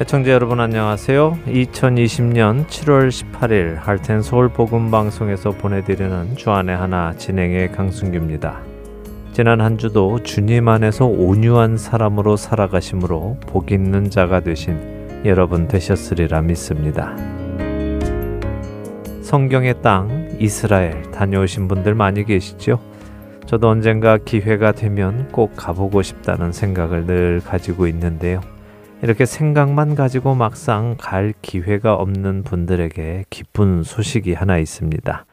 애청자 여러분 안녕하세요. 2020년 7월 18일 할텐 서울 복음 방송에서 보내드리는 주안의 하나 진행의 강순규입니다. 지난 한 주도 주님 안에서 온유한 사람으로 살아가심으로 복 있는 자가 되신 여러분 되셨으리라 믿습니다. 성경의 땅 이스라엘 다녀오신 분들 많이 계시죠? 저도 언젠가 기회가 되면 꼭 가보고 싶다는 생각을 늘 가지고 있는데요. 이렇게 생각만 가지고 막상 갈 기회가 없는 분들에게 기쁜 소식이 하나 있습니다.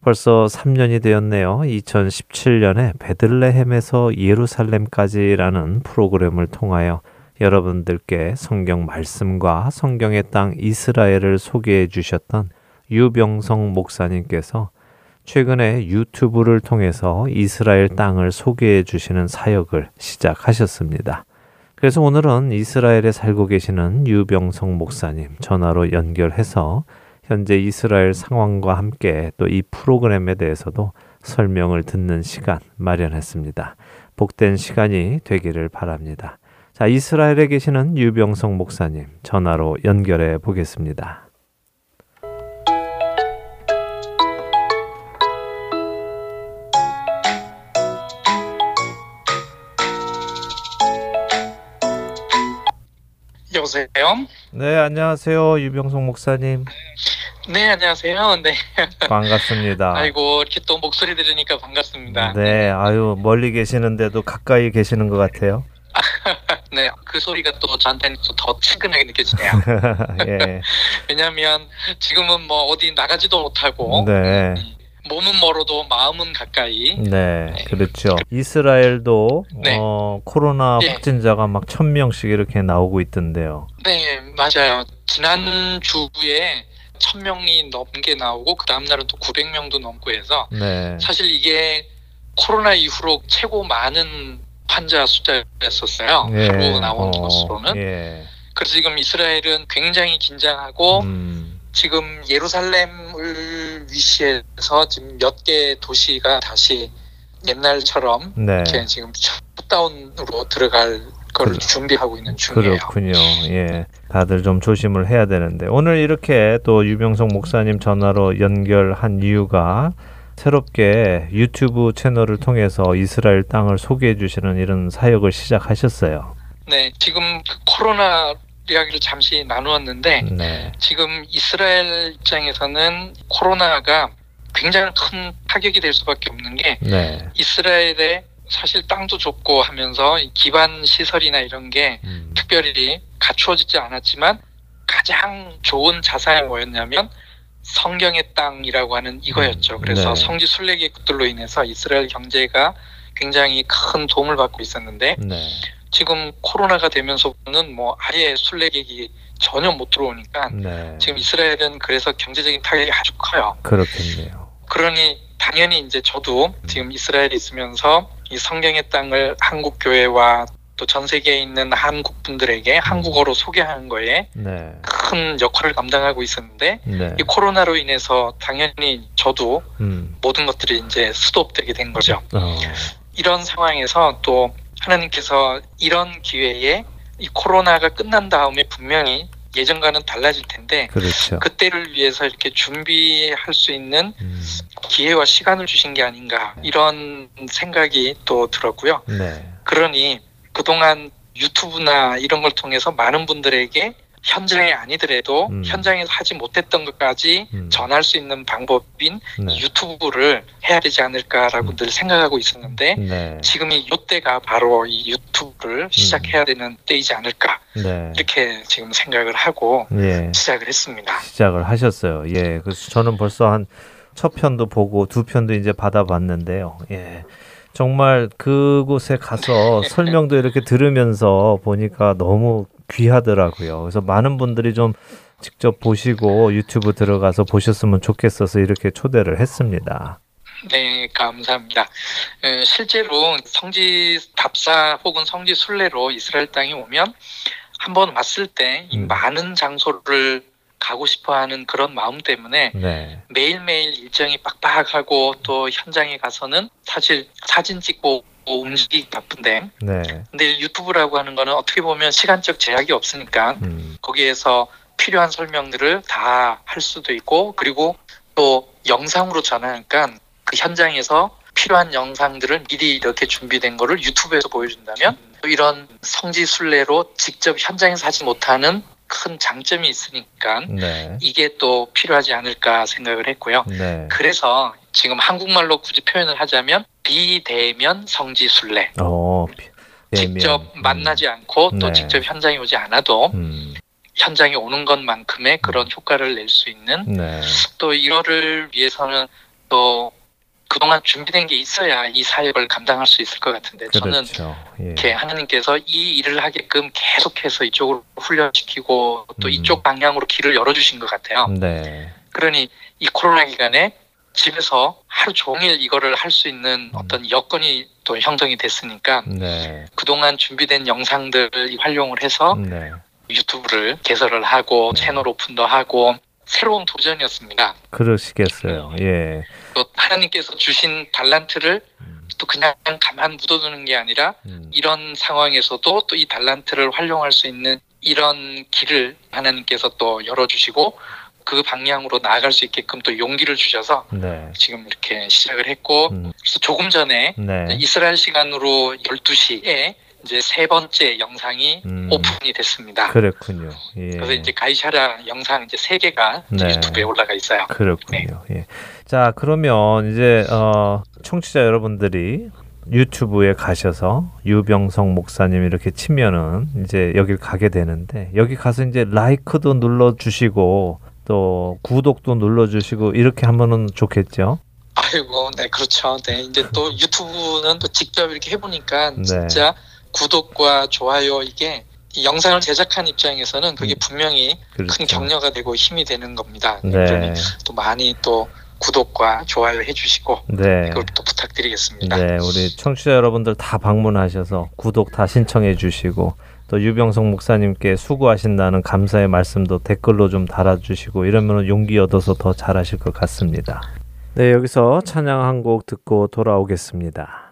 벌써 3년이 되었네요. 2017년에 베들레헴에서 예루살렘까지라는 프로그램을 통하여 여러분들께 성경 말씀과 성경의 땅 이스라엘을 소개해 주셨던 유병성 목사님께서 최근에 유튜브를 통해서 이스라엘 땅을 소개해 주시는 사역을 시작하셨습니다. 그래서 오늘은 이스라엘에 살고 계시는 유병성 목사님 전화로 연결해서 현재 이스라엘 상황과 함께 또 이 프로그램에 대해서도 설명을 듣는 시간 마련했습니다. 복된 시간이 되기를 바랍니다. 자, 이스라엘에 계시는 유병성 목사님 전화로 연결해 보겠습니다. 여보세요? 네, 안녕하세요. 유병성 목사님. 네, 안녕하세요. 네. 반갑습니다. 아이고, 이렇게 또 목소리 들으니까 반갑습니다. 네, 아유, 멀리 계시는데도 가까이 계시는 것 같아요. 네, 그 소리가 또 저한테는 더 친근하게 느껴지네요. 예. 왜냐하면 지금은 뭐 어디 나가지도 못하고 네. 음, 몸은 멀어도 마음은 가까이. 네, 네. 그렇죠. 이스라엘도 네. 어, 코로나 네. 확진자가 막 천 명씩 이렇게 나오고 있던데요. 네, 맞아요. 지난 주에 천 명이 넘게 나오고 그 다음 날은 또 900명도 넘고 해서 네. 사실 이게 코로나 이후로 최고 많은 환자 숫자였었어요. 예. 하루 나온 어, 것으로는. 예. 그래서 지금 이스라엘은 굉장히 긴장하고 음. 지금 예루살렘을 위시해서 지금 몇 개 도시가 다시 옛날처럼 네. 이렇게 지금 셧다운으로 들어갈 거를 그, 준비하고 있는 중이에요. 그렇군요. 예. 다들 좀 조심을 해야 되는데 오늘 이렇게 또 유병성 목사님 전화로 연결한 이유가 새롭게 유튜브 채널을 통해서 이스라엘 땅을 소개해 주시는 이런 사역을 시작하셨어요. 네, 지금 그 코로나 이야기를 잠시 나누었는데 네. 지금 이스라엘 입장에서는 코로나가 굉장히 큰 타격이 될 수밖에 없는 게 네. 이스라엘에 사실 땅도 좁고 하면서 기반 시설이나 이런 게 음. 특별히 갖추어지지 않았지만 가장 좋은 자산이 뭐였냐면 성경의 땅이라고 하는 이거였죠. 음. 그래서 네. 성지 순례객들로 인해서 이스라엘 경제가 굉장히 큰 도움을 받고 있었는데 네. 지금 코로나가 되면서는 뭐 아예 순례객이 전혀 못 들어오니까 네. 지금 이스라엘은 그래서 경제적인 타격이 아주 커요. 그렇겠네요. 그러니 당연히 이제 저도 음. 지금 이스라엘에 있으면서 이 성경의 땅을 한국 교회와 또 전 세계에 있는 한국 분들에게 음. 한국어로 소개하는 거에 네. 큰 역할을 감당하고 있었는데 네. 이 코로나로 인해서 당연히 저도 음. 모든 것들이 이제 스톱되게 된 거죠. 어. 이런 상황에서 또 하나님께서 이런 기회에 이 코로나가 끝난 다음에 분명히 예전과는 달라질 텐데 그렇죠. 그때를 위해서 이렇게 준비할 수 있는 음. 기회와 시간을 주신 게 아닌가 네. 이런 생각이 또 들었고요. 네. 그러니 그동안 유튜브나 이런 걸 통해서 많은 분들에게 현장이 아니더라도 음. 현장에서 하지 못했던 것까지 음. 전할 수 있는 방법인 네. 유튜브를 해야 되지 않을까라고 음. 늘 생각하고 있었는데 네. 지금이 이때가 바로 이 유튜브를 음. 시작해야 되는 때이지 않을까 네. 이렇게 지금 생각을 하고 예. 시작을 했습니다. 시작을 하셨어요. 예, 그래서 저는 벌써 한 첫 편도 보고 두 편도 이제 받아봤는데요. 예. 정말 그곳에 가서 설명도 이렇게 들으면서 보니까 너무 귀하더라고요. 그래서 많은 분들이 좀 직접 보시고 유튜브 들어가서 보셨으면 좋겠어서 이렇게 초대를 했습니다. 네, 감사합니다. 실제로 성지 답사 혹은 성지 순례로 이스라엘 땅에 오면 한번 왔을 때 음. 많은 장소를 가고 싶어 하는 그런 마음 때문에 네. 매일매일 일정이 빡빡하고 또 현장에 가서는 사실 사진 찍고 움직이기 바쁜데 네. 근데 유튜브라고 하는 거는 어떻게 보면 시간적 제약이 없으니까 음. 거기에서 필요한 설명들을 다 할 수도 있고 그리고 또 영상으로 전하니까 그 현장에서 필요한 영상들을 미리 이렇게 준비된 거를 유튜브에서 보여준다면 이런 성지 순례로 직접 현장에서 하지 못하는 큰 장점이 있으니까 네. 이게 또 필요하지 않을까 생각을 했고요. 네. 그래서 지금 한국말로 굳이 표현을 하자면 비대면 성지 순례. 오, 직접 음. 만나지 않고 또 네. 직접 현장에 오지 않아도 음. 현장에 오는 것만큼의 그런 효과를 낼 수 있는 네. 또 이거를 위해서는 또 그동안 준비된 게 있어야 이 사역을 감당할 수 있을 것 같은데 그렇죠. 저는 예. 이렇게 하나님께서 이 일을 하게끔 계속해서 이쪽으로 훈련시키고 또 음. 이쪽 방향으로 길을 열어주신 것 같아요. 네. 그러니 이 코로나 기간에 집에서 하루 종일 이거를 할 수 있는 음. 어떤 여건이 또 형성이 됐으니까 네. 그동안 준비된 영상들을 활용을 해서 네. 유튜브를 개설을 하고 네. 채널 오픈도 하고 새로운 도전이었습니다. 그러시겠어요. 예. 또 하나님께서 주신 달란트를 음. 또 그냥 가만 묻어두는 게 아니라 음. 이런 상황에서도 또 이 달란트를 활용할 수 있는 이런 길을 하나님께서 또 열어주시고 그 방향으로 나아갈 수 있게끔 또 용기를 주셔서 네. 지금 이렇게 시작을 했고 음. 그래서 조금 전에 네. 이스라엘 시간으로 12시에 이제 세 번째 영상이 음. 오픈이 됐습니다. 그렇군요. 예. 그래서 이제 가이샤라 영상 이제 세 개가 네. 유튜브에 올라가 있어요. 그렇군요. 네. 예. 자 그러면 이제 어, 청취자 여러분들이 유튜브에 가셔서 유병성 목사님 이렇게 치면은 이제 여길 가게 되는데 여기 가서 이제 라이크도 눌러 주시고 또 구독도 눌러 주시고 이렇게 하면은 좋겠죠. 아이고, 네, 그렇죠. 네, 이제 또 유튜브는 또 직접 이렇게 해보니까 네. 진짜 구독과 좋아요 이게 영상을 제작한 입장에서는 그게 음. 분명히 그렇죠. 큰 격려가 되고 힘이 되는 겁니다. 네. 또 많이 또 구독과 좋아요 해주시고 네. 이걸 또 부탁드리겠습니다. 네, 우리 청취자 여러분들 다 방문하셔서 구독 다 신청해 주시고 또 유병성 목사님께 수고하신다는 감사의 말씀도 댓글로 좀 달아주시고 이러면 용기 얻어서 더 잘하실 것 같습니다. 네, 여기서 찬양 한 곡 듣고 돌아오겠습니다.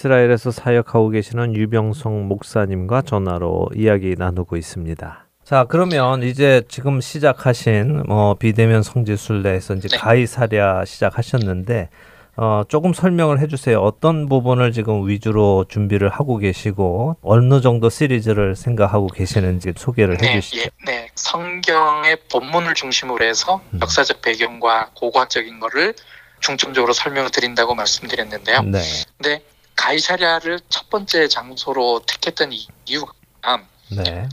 이스라엘에서 사역하고 계시는 유병성 목사님과 전화로 이야기 나누고 있습니다. 자, 그러면 이제 지금 시작하신 어, 비대면 성지순례에서 이제 네. 가이사랴 시작하셨는데 어, 조금 설명을 해주세요. 어떤 부분을 지금 위주로 준비를 하고 계시고 어느 정도 시리즈를 생각하고 계시는지 소개를 네, 해주시죠. 예, 네, 성경의 본문을 중심으로 해서 음. 역사적 배경과 고고학적인 거를 중점적으로 설명을 드린다고 말씀드렸는데요. 네. 근데 가이사랴를 첫 번째 장소로 택했던 이유가 네.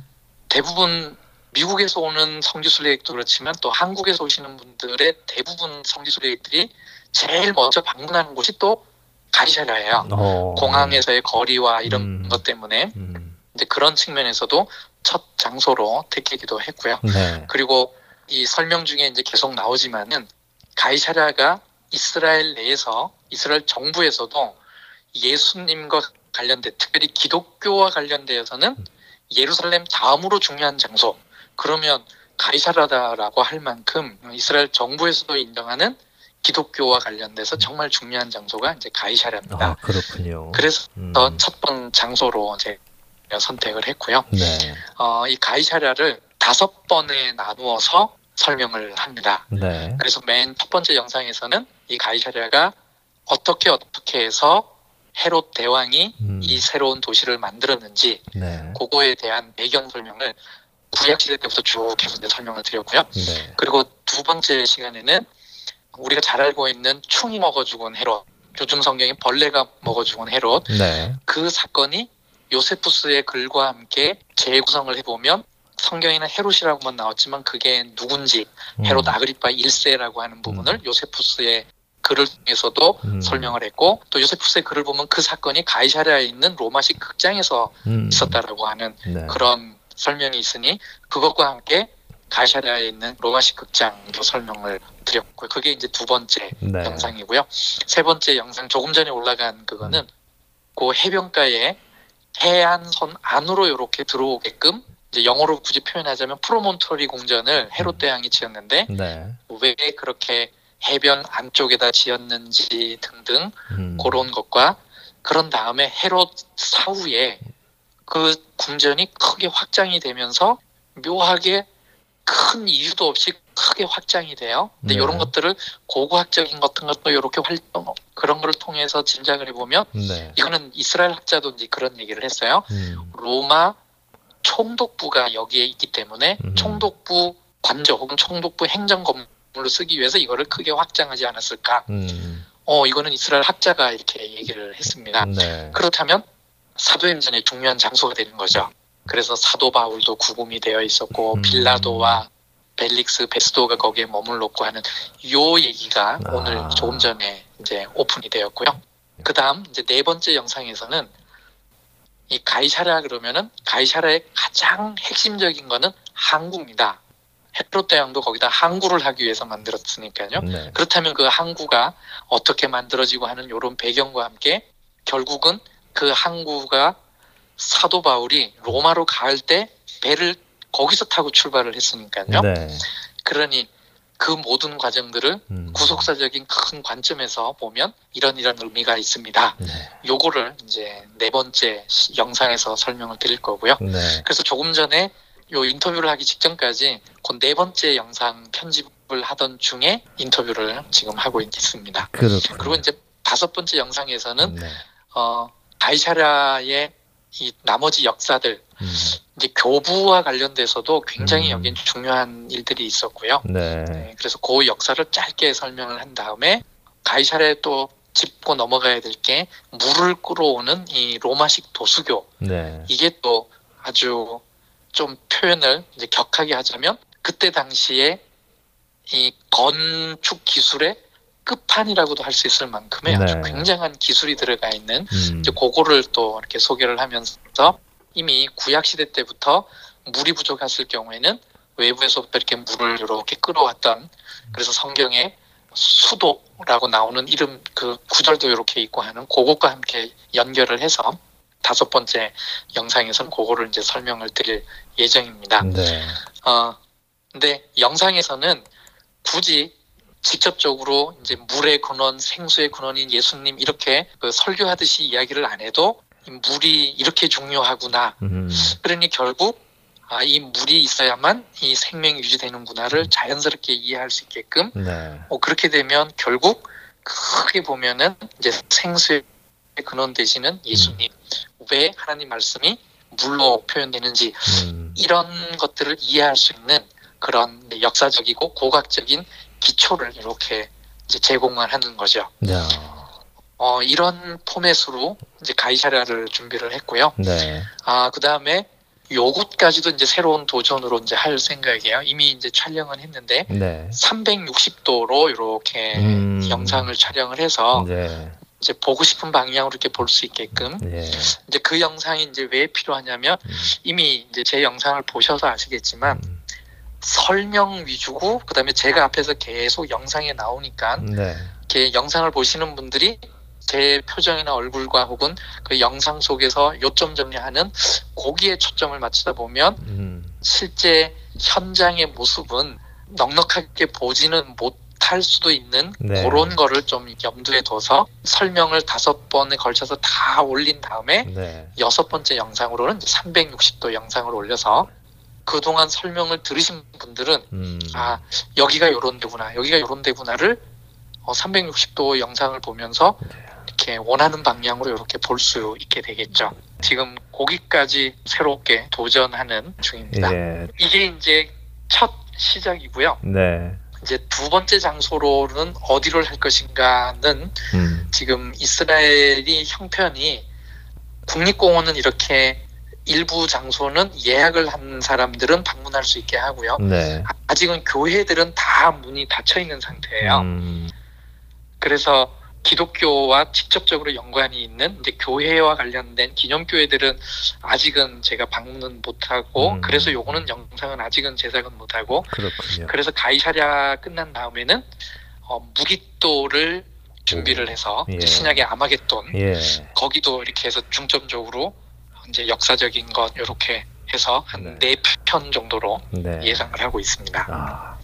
대부분 미국에서 오는 성지순례객도 그렇지만 또 한국에서 오시는 분들의 대부분 성지순례객들이 제일 먼저 방문하는 곳이 또 가이샤라예요. 어. 공항에서의 거리와 이런 음. 것 때문에 음. 이제 그런 측면에서도 첫 장소로 택하기도 했고요. 네. 그리고 이 설명 중에 이제 계속 나오지만은 가이샤라가 이스라엘 내에서 이스라엘 정부에서도 예수님과 관련된 특별히 기독교와 관련되어서는 음. 예루살렘 다음으로 중요한 장소 그러면 가이사라다라고 할 만큼 이스라엘 정부에서도 인정하는 기독교와 관련돼서 정말 중요한 장소가 이제 가이샤라입니다. 아, 그렇군요. 그래서 음. 첫번 장소로 이제 선택을 했고요. 네. 어, 이 가이샤라를 다섯 번에 나누어서 설명을 합니다. 네. 그래서 맨 첫 번째 영상에서는 이 가이샤라가 어떻게 어떻게 해서 헤롯 대왕이 음. 이 새로운 도시를 만들었는지 네. 그거에 대한 배경 설명을 구약 시대 때부터 쭉 계속 설명을 드렸고요. 네. 그리고 두 번째 시간에는 우리가 잘 알고 있는 충이 먹어 죽은 헤롯, 요즘 성경에 벌레가 먹어 죽은 헤롯, 네. 그 사건이 요세푸스의 글과 함께 재구성을 해보면 성경에는 헤롯이라고만 나왔지만 그게 누군지 음. 헤롯 아그리파 1세라고 하는 부분을 음. 요세푸스의 글을 통해서도 음. 설명을 했고 또 요세푸스의 글을 보면 그 사건이 가이샤리아에 있는 로마식 극장에서 음. 있었다라고 하는 네. 그런 설명이 있으니 그것과 함께 가이샤리아에 있는 로마식 극장도 설명을 드렸고 그게 이제 두 번째 네. 영상이고요. 세 번째 영상 조금 전에 올라간 그거는 음. 그 해변가에 해안선 안으로 이렇게 들어오게끔 이제 영어로 굳이 표현하자면 프로몬토리 공전을 헤롯 음. 대왕이 지었는데 네. 왜 그렇게 해변 안쪽에다 지었는지 등등 음. 그런 것과 그런 다음에 헤롯 사후에 그 궁전이 크게 확장이 되면서 묘하게 큰 이유도 없이 크게 확장이 돼요. 근데 네. 이런 것들을 고고학적인 같은 것도 이렇게 활동 그런 걸 통해서 짐작을 해보면 네. 이거는 이스라엘 학자도 이제 그런 얘기를 했어요. 음. 로마 총독부가 여기에 있기 때문에 음. 총독부 관저 혹은 총독부 행정검 건 물로 쓰기 위해서 이거를 크게 확장하지 않았을까? 음. 어, 이거는 이스라엘 학자가 이렇게 얘기를 했습니다. 네. 그렇다면 사도행전의 중요한 장소가 되는 거죠. 그래서 사도 바울도 구금이 되어 있었고 음. 빌라도와 벨릭스 베스도가 거기에 머물렀고 하는 요 얘기가 아. 오늘 조금 전에 이제 오픈이 되었고요. 그 다음 이제 네 번째 영상에서는 이 가이샤라 그러면은 가이샤라의 가장 핵심적인 거는 항구입니다. 헤프로 대왕도 거기다 항구를 하기 위해서 만들었으니까요. 네. 그렇다면 그 항구가 어떻게 만들어지고 하는 이런 배경과 함께 결국은 그 항구가 사도 바울이 로마로 갈 때 배를 거기서 타고 출발을 했으니까요. 네. 그러니 그 모든 과정들을 음. 구속사적인 큰 관점에서 보면 이런 이런 의미가 있습니다. 네. 요거를 이제 네 번째 영상에서 설명을 드릴 거고요. 네. 그래서 조금 전에 요 인터뷰를 하기 직전까지 그네 번째 영상 편집을 하던 중에 인터뷰를 지금 하고 있습니다. 그렇군요. 그리고 이제 다섯 번째 영상에서는 네. 어 가이샤라의 이 나머지 역사들 음. 이제 교부와 관련돼서도 굉장히 음. 여긴 중요한 일들이 있었고요. 네. 네. 그래서 그 역사를 짧게 설명을 한 다음에 가이샤라에 또 짚고 넘어가야 될 게 물을 끌어오는 이 로마식 도수교. 네. 이게 또 아주 좀 표현을 이제 격하게 하자면 그때 당시에 이 건축 기술의 끝판이라고도 할 수 있을 만큼의 네. 아주 굉장한 기술이 들어가 있는 음. 이제 그거를 또 이렇게 소개를 하면서 이미 구약 시대 때부터 물이 부족했을 경우에는 외부에서부터 이렇게 물을 이렇게 끌어왔던 그래서 성경에 수도라고 나오는 이름 그 구절도 이렇게 있고 하는 그것과 함께 연결을 해서 다섯 번째 영상에서는 그거를 이제 설명을 드릴 예정입니다. 네. 어, 근데 영상에서는 굳이 직접적으로 이제 물의 근원, 생수의 근원인 예수님 이렇게 그 설교하듯이 이야기를 안 해도 물이 이렇게 중요하구나. 음. 그러니 결국 아, 이 물이 있어야만 이 생명이 유지되는구나를 음. 자연스럽게 이해할 수 있게끔 네. 어, 그렇게 되면 결국 크게 보면은 이제 생수의 근원 되시는 예수님 음. 왜 하나님 말씀이 물로 표현되는지 음. 이런 것들을 이해할 수 있는 그런 역사적이고 고각적인 기초를 이렇게 이제 제공을 하는 거죠. 야. 어, 이런 포맷으로 이제 가이샤라를 준비를 했고요. 네. 아, 그 다음에 요것까지도 이제 새로운 도전으로 이제 할 생각이에요. 이미 이제 촬영은 했는데 네. 360도로 이렇게 음. 영상을 촬영을 해서 네. 이제 보고 싶은 방향으로 이렇게 볼 수 있게끔 네. 이제 그 영상이 이제 왜 필요하냐면 음. 이미 이제 제 영상을 보셔서 아시겠지만 음. 설명 위주고 그다음에 제가 앞에서 계속 영상에 나오니까 네. 이렇게 영상을 보시는 분들이 제 표정이나 얼굴과 혹은 그 영상 속에서 요점 정리하는 고기에 초점을 맞추다 보면 음. 실제 현장의 모습은 넉넉하게 보지는 못 할 수도 있는 네. 그런 거를 좀 염두에 둬서 설명을 다섯 번에 걸쳐서 다 올린 다음에 네. 여섯 번째 영상으로는 360도 영상을 올려서 그동안 설명을 들으신 분들은 음. 아 여기가 요런 데구나 여기가 요런 데구나를 어, 360도 영상을 보면서 네. 이렇게 원하는 방향으로 이렇게 볼 수 있게 되겠죠. 지금 거기까지 새롭게 도전하는 중입니다. 예. 이게 이제 첫 시작이고요. 네. 이제 두 번째 장소로는 어디를 할 것인가는 음. 지금 이스라엘이 형편이 국립공원은 이렇게 일부 장소는 예약을 한 사람들은 방문할 수 있게 하고요. 네. 아직은 교회들은 다 문이 닫혀 있는 상태예요. 음. 그래서 기독교와 직접적으로 연관이 있는 이제 교회와 관련된 기념교회들은 아직은 제가 방문은 못하고 음. 그래서 요거는 영상은 아직은 제작은 못하고 그렇군요. 그래서 가이샤랴 끝난 다음에는 어, 무기또를 준비를 해서 예. 신약의 아마겟돈 예. 거기도 이렇게 해서 중점적으로 이제 역사적인 것 이렇게 해서 한 네편 네 정도로 네. 예상을 하고 있습니다. 아.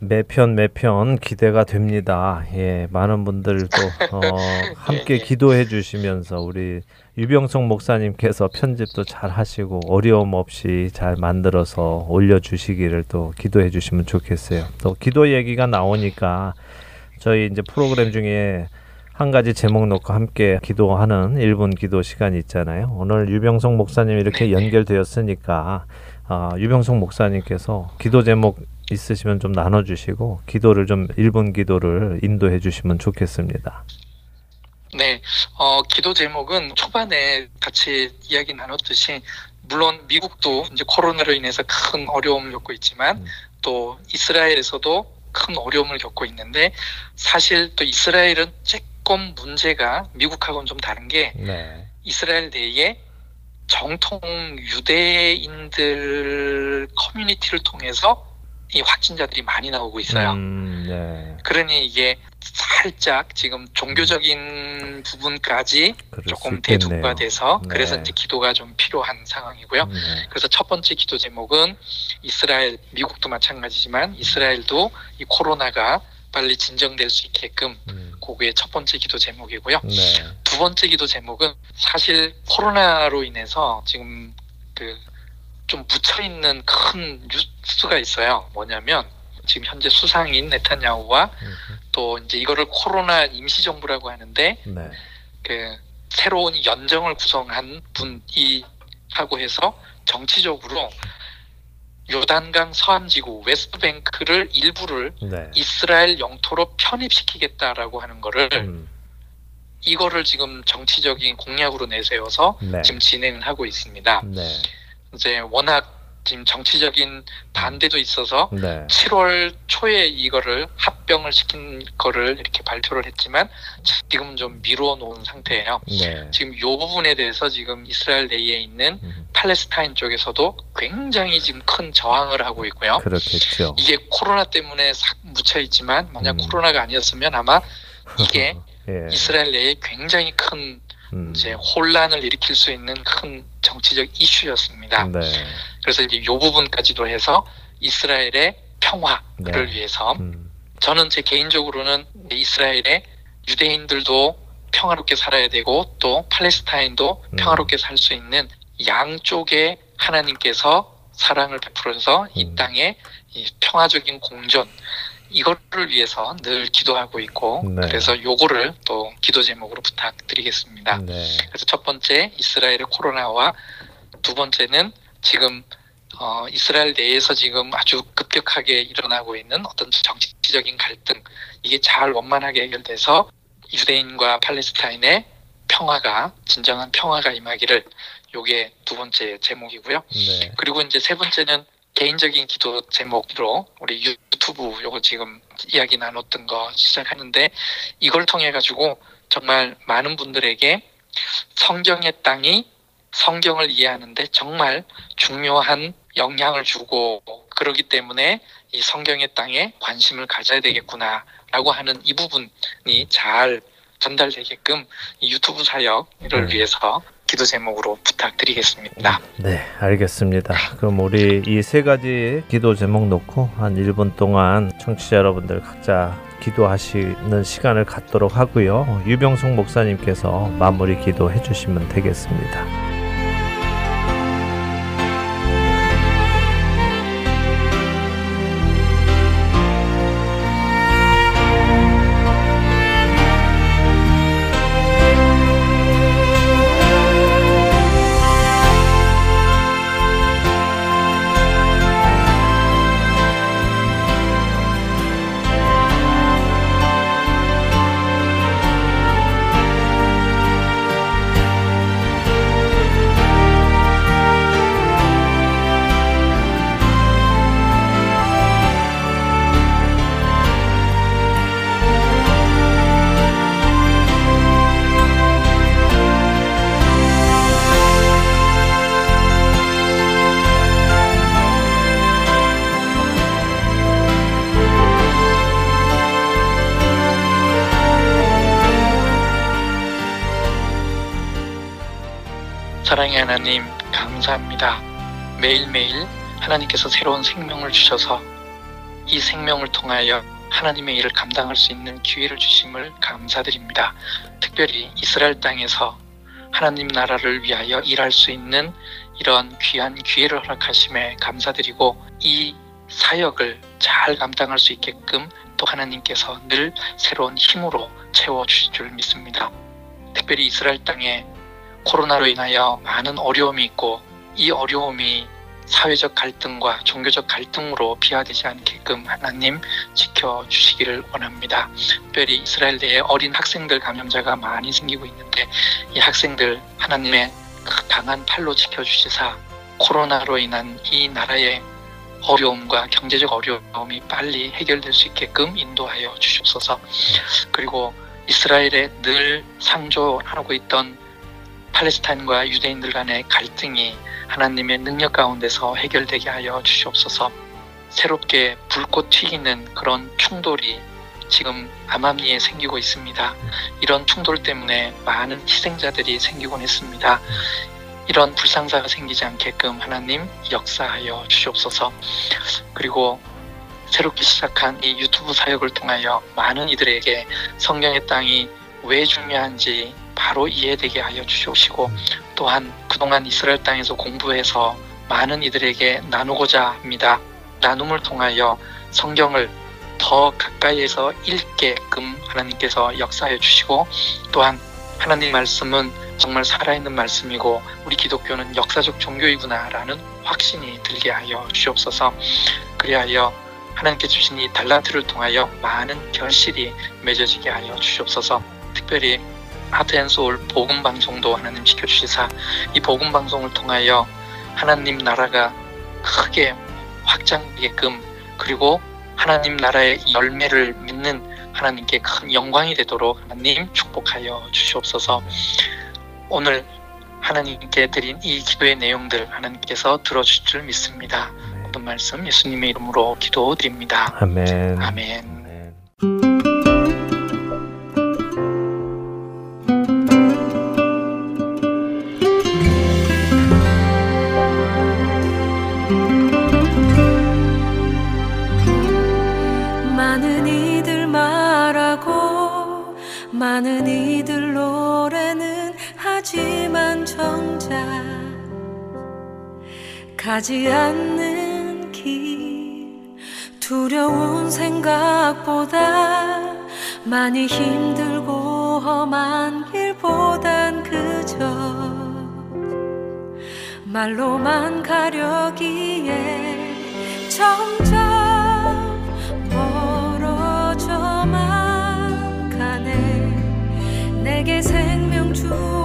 매편 매편 기대가 됩니다. 예, 많은 분들 또 어, 함께 예, 예. 기도해 주시면서 우리 유병성 목사님께서 편집도 잘 하시고 어려움 없이 잘 만들어서 올려 주시기를 또 기도해 주시면 좋겠어요. 또 기도 얘기가 나오니까 저희 이제 프로그램 중에 한 가지 제목 놓고 함께 기도하는 1분 기도 시간이 있잖아요. 오늘 유병성 목사님 이렇게 연결되었으니까 어, 유병성 목사님께서 기도 제목 있으시면 좀 나눠주시고 기도를 좀 1분 기도를 인도해 주시면 좋겠습니다. 네, 어, 기도 제목은 초반에 같이 이야기 나눴듯이 물론 미국도 이제 코로나로 인해서 큰 어려움을 겪고 있지만 음. 또 이스라엘에서도 큰 어려움을 겪고 있는데 사실 또 이스라엘은 조금 문제가 미국하고는 좀 다른 게 네. 이스라엘 내에 정통 유대인들 커뮤니티를 통해서 이 확진자들이 많이 나오고 있어요. 음, 네. 그러니 이게 살짝 지금 종교적인 부분까지 조금 대두가 돼서 네. 그래서 이제 기도가 좀 필요한 상황이고요. 네. 그래서 첫 번째 기도 제목은 이스라엘, 미국도 마찬가지지만 이스라엘도 이 코로나가 빨리 진정될 수 있게끔 음. 그게 첫 번째 기도 제목이고요. 네. 두 번째 기도 제목은 사실 코로나로 인해서 지금 그 좀 묻혀 있는 큰 뉴스가 있어요. 뭐냐면 지금 현재 수상인 네타냐후와 또 이제 이거를 코로나 임시정부라고 하는데 네. 그 새로운 연정을 구성한 분이 하고 해서 정치적으로 요단강 서안지구 웨스트뱅크를 일부를 네. 이스라엘 영토로 편입시키겠다라고 하는 거를 음. 이거를 지금 정치적인 공약으로 내세워서 네. 지금 진행을 하고 있습니다. 네. 이제 워낙 지금 정치적인 반대도 있어서 네. 7월 초에 이거를 합병을 시킨 거를 이렇게 발표를 했지만 지금은 좀 미루어 놓은 상태예요. 네. 지금 이 부분에 대해서 지금 이스라엘 내에 있는 음. 팔레스타인 쪽에서도 굉장히 지금 큰 저항을 하고 있고요. 그렇겠죠. 이게 코로나 때문에 싹 묻혀 있지만 만약 음. 코로나가 아니었으면 아마 이게 예. 이스라엘 내에 굉장히 큰 음. 이제 혼란을 일으킬 수 있는 큰 정치적 이슈였습니다. 네. 그래서 이제 이 부분까지도 해서 이스라엘의 평화를 네. 위해서 음. 저는 제 개인적으로는 이스라엘의 유대인들도 평화롭게 살아야 되고 또 팔레스타인도 음. 평화롭게 살 수 있는 양쪽에 하나님께서 사랑을 베풀어서 이 음. 땅에 이 평화적인 공존 이거를 위해서 늘 기도하고 있고 네. 그래서 요거를 또 기도 제목으로 부탁드리겠습니다. 네. 그래서 첫 번째 이스라엘의 코로나와 두 번째는 지금 어, 이스라엘 내에서 지금 아주 급격하게 일어나고 있는 어떤 정치적인 갈등 이게 잘 원만하게 해결돼서 유대인과 팔레스타인의 평화가 진정한 평화가 임하기를 요게 두 번째 제목이고요. 네. 그리고 이제 세 번째는 개인적인 기도 제목으로 우리 유튜브 요거 지금 이야기 나눴던 거 시작하는데 이걸 통해 가지고 정말 많은 분들에게 성경의 땅이 성경을 이해하는데 정말 중요한 영향을 주고 그러기 때문에 이 성경의 땅에 관심을 가져야 되겠구나라고 하는 이 부분이 잘 전달되게끔 이 유튜브 사역을 네. 위해서 기도 제목으로 부탁드리겠습니다. 네, 알겠습니다. 그럼 우리 이 세 가지 기도 제목 놓고 한 1분 동안 청취자 여러분들 각자 기도하시는 시간을 갖도록 하고요. 유병숙 목사님께서 마무리 기도해 주시면 되겠습니다. 사랑의 하나님, 감사합니다. 매일매일 하나님께서 새로운 생명을 주셔서 이 생명을 통하여 하나님의 일을 감당할 수 있는 기회를 주심을 감사드립니다. 특별히 이스라엘 땅에서 하나님 나라를 위하여 일할 수 있는 이런 귀한 기회를 허락하심에 감사드리고 이 사역을 잘 감당할 수 있게끔 또 하나님께서 늘 새로운 힘으로 채워 주실 줄 믿습니다. 특별히 이스라엘 땅에 코로나로 인하여 많은 어려움이 있고 이 어려움이 사회적 갈등과 종교적 갈등으로 비화되지 않게끔 하나님 지켜주시기를 원합니다. 특별히 이스라엘 내에 어린 학생들 감염자가 많이 생기고 있는데 이 학생들 하나님의 그 강한 팔로 지켜주시사 코로나로 인한 이 나라의 어려움과 경제적 어려움이 빨리 해결될 수 있게끔 인도하여 주시옵소서. 그리고 이스라엘에 늘 상조하고 있던 팔레스타인과 유대인들 간의 갈등이 하나님의 능력 가운데서 해결되게 하여 주시옵소서. 새롭게 불꽃 튀기는 그런 충돌이 지금 암암리에 생기고 있습니다. 이런 충돌 때문에 많은 희생자들이 생기곤 했습니다. 이런 불상사가 생기지 않게끔 하나님 역사하여 주시옵소서. 그리고 새롭게 시작한 이 유튜브 사역을 통하여 많은 이들에게 성경의 땅이 왜 중요한지 바로 이해되게 하여 주시옵시고 또한 그동안 이스라엘 땅에서 공부해서 많은 이들에게 나누고자 합니다. 나눔을 통하여 성경을 더 가까이에서 읽게끔 하나님께서 역사해 주시고 또한 하나님 말씀은 정말 살아있는 말씀이고 우리 기독교는 역사적 종교이구나라는 확신이 들게 하여 주시옵소서 그리하여 하나님께 주신 이 달란트를 통하여 많은 결실이 맺어지게 하여 주시옵소서 특별히 하트앤소울 복음 방송도 하나님 지켜주시사 이 복음 방송을 통하여 하나님 나라가 크게 확장되게끔 그리고 하나님 나라의 열매를 믿는 하나님께 큰 영광이 되도록 하나님 축복하여 주시옵소서. 오늘 하나님께 드린 이 기도의 내용들 하나님께서 들어주실 줄 믿습니다. 모든 말씀 예수님의 이름으로 기도드립니다. 아멘. 아멘. 많은 많이 힘들고 험한 길보단 그저 말로만 가려기에 점점 멀어져만 가네. 내게 생명 주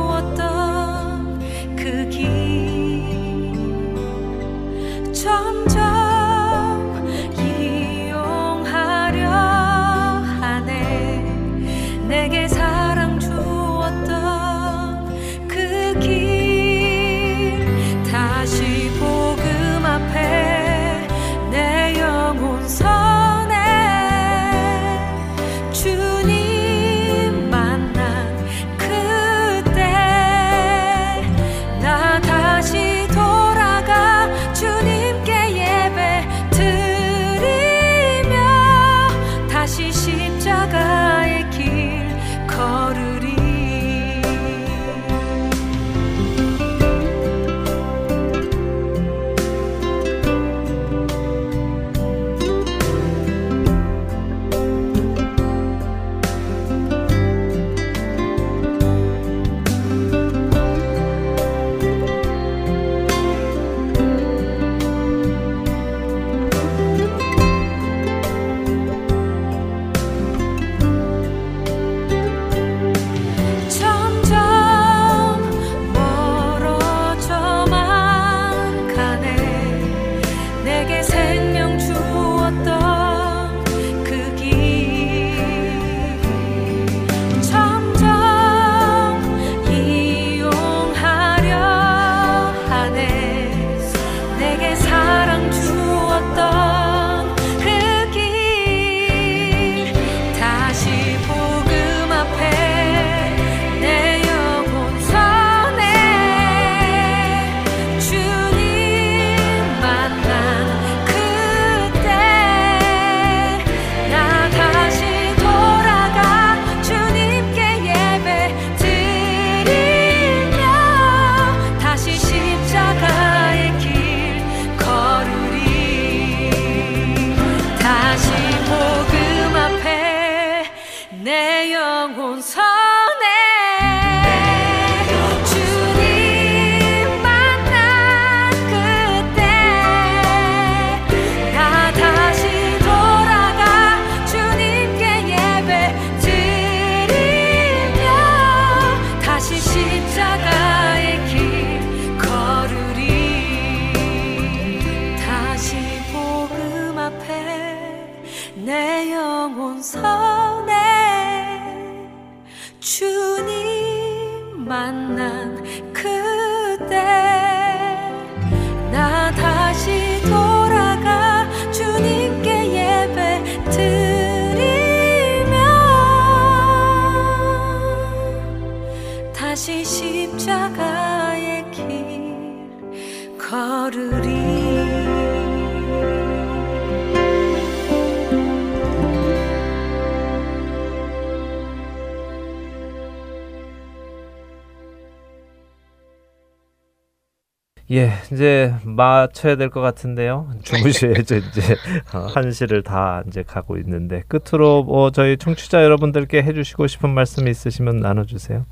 예, 이제 맞춰야 될 것 같은데요. 주무셔야죠. 이제 어, 한시를 다 이제 가고 있는데 끝으로 뭐 저희 청취자 여러분들께 해주시고 싶은 말씀 있으시면 나눠주세요.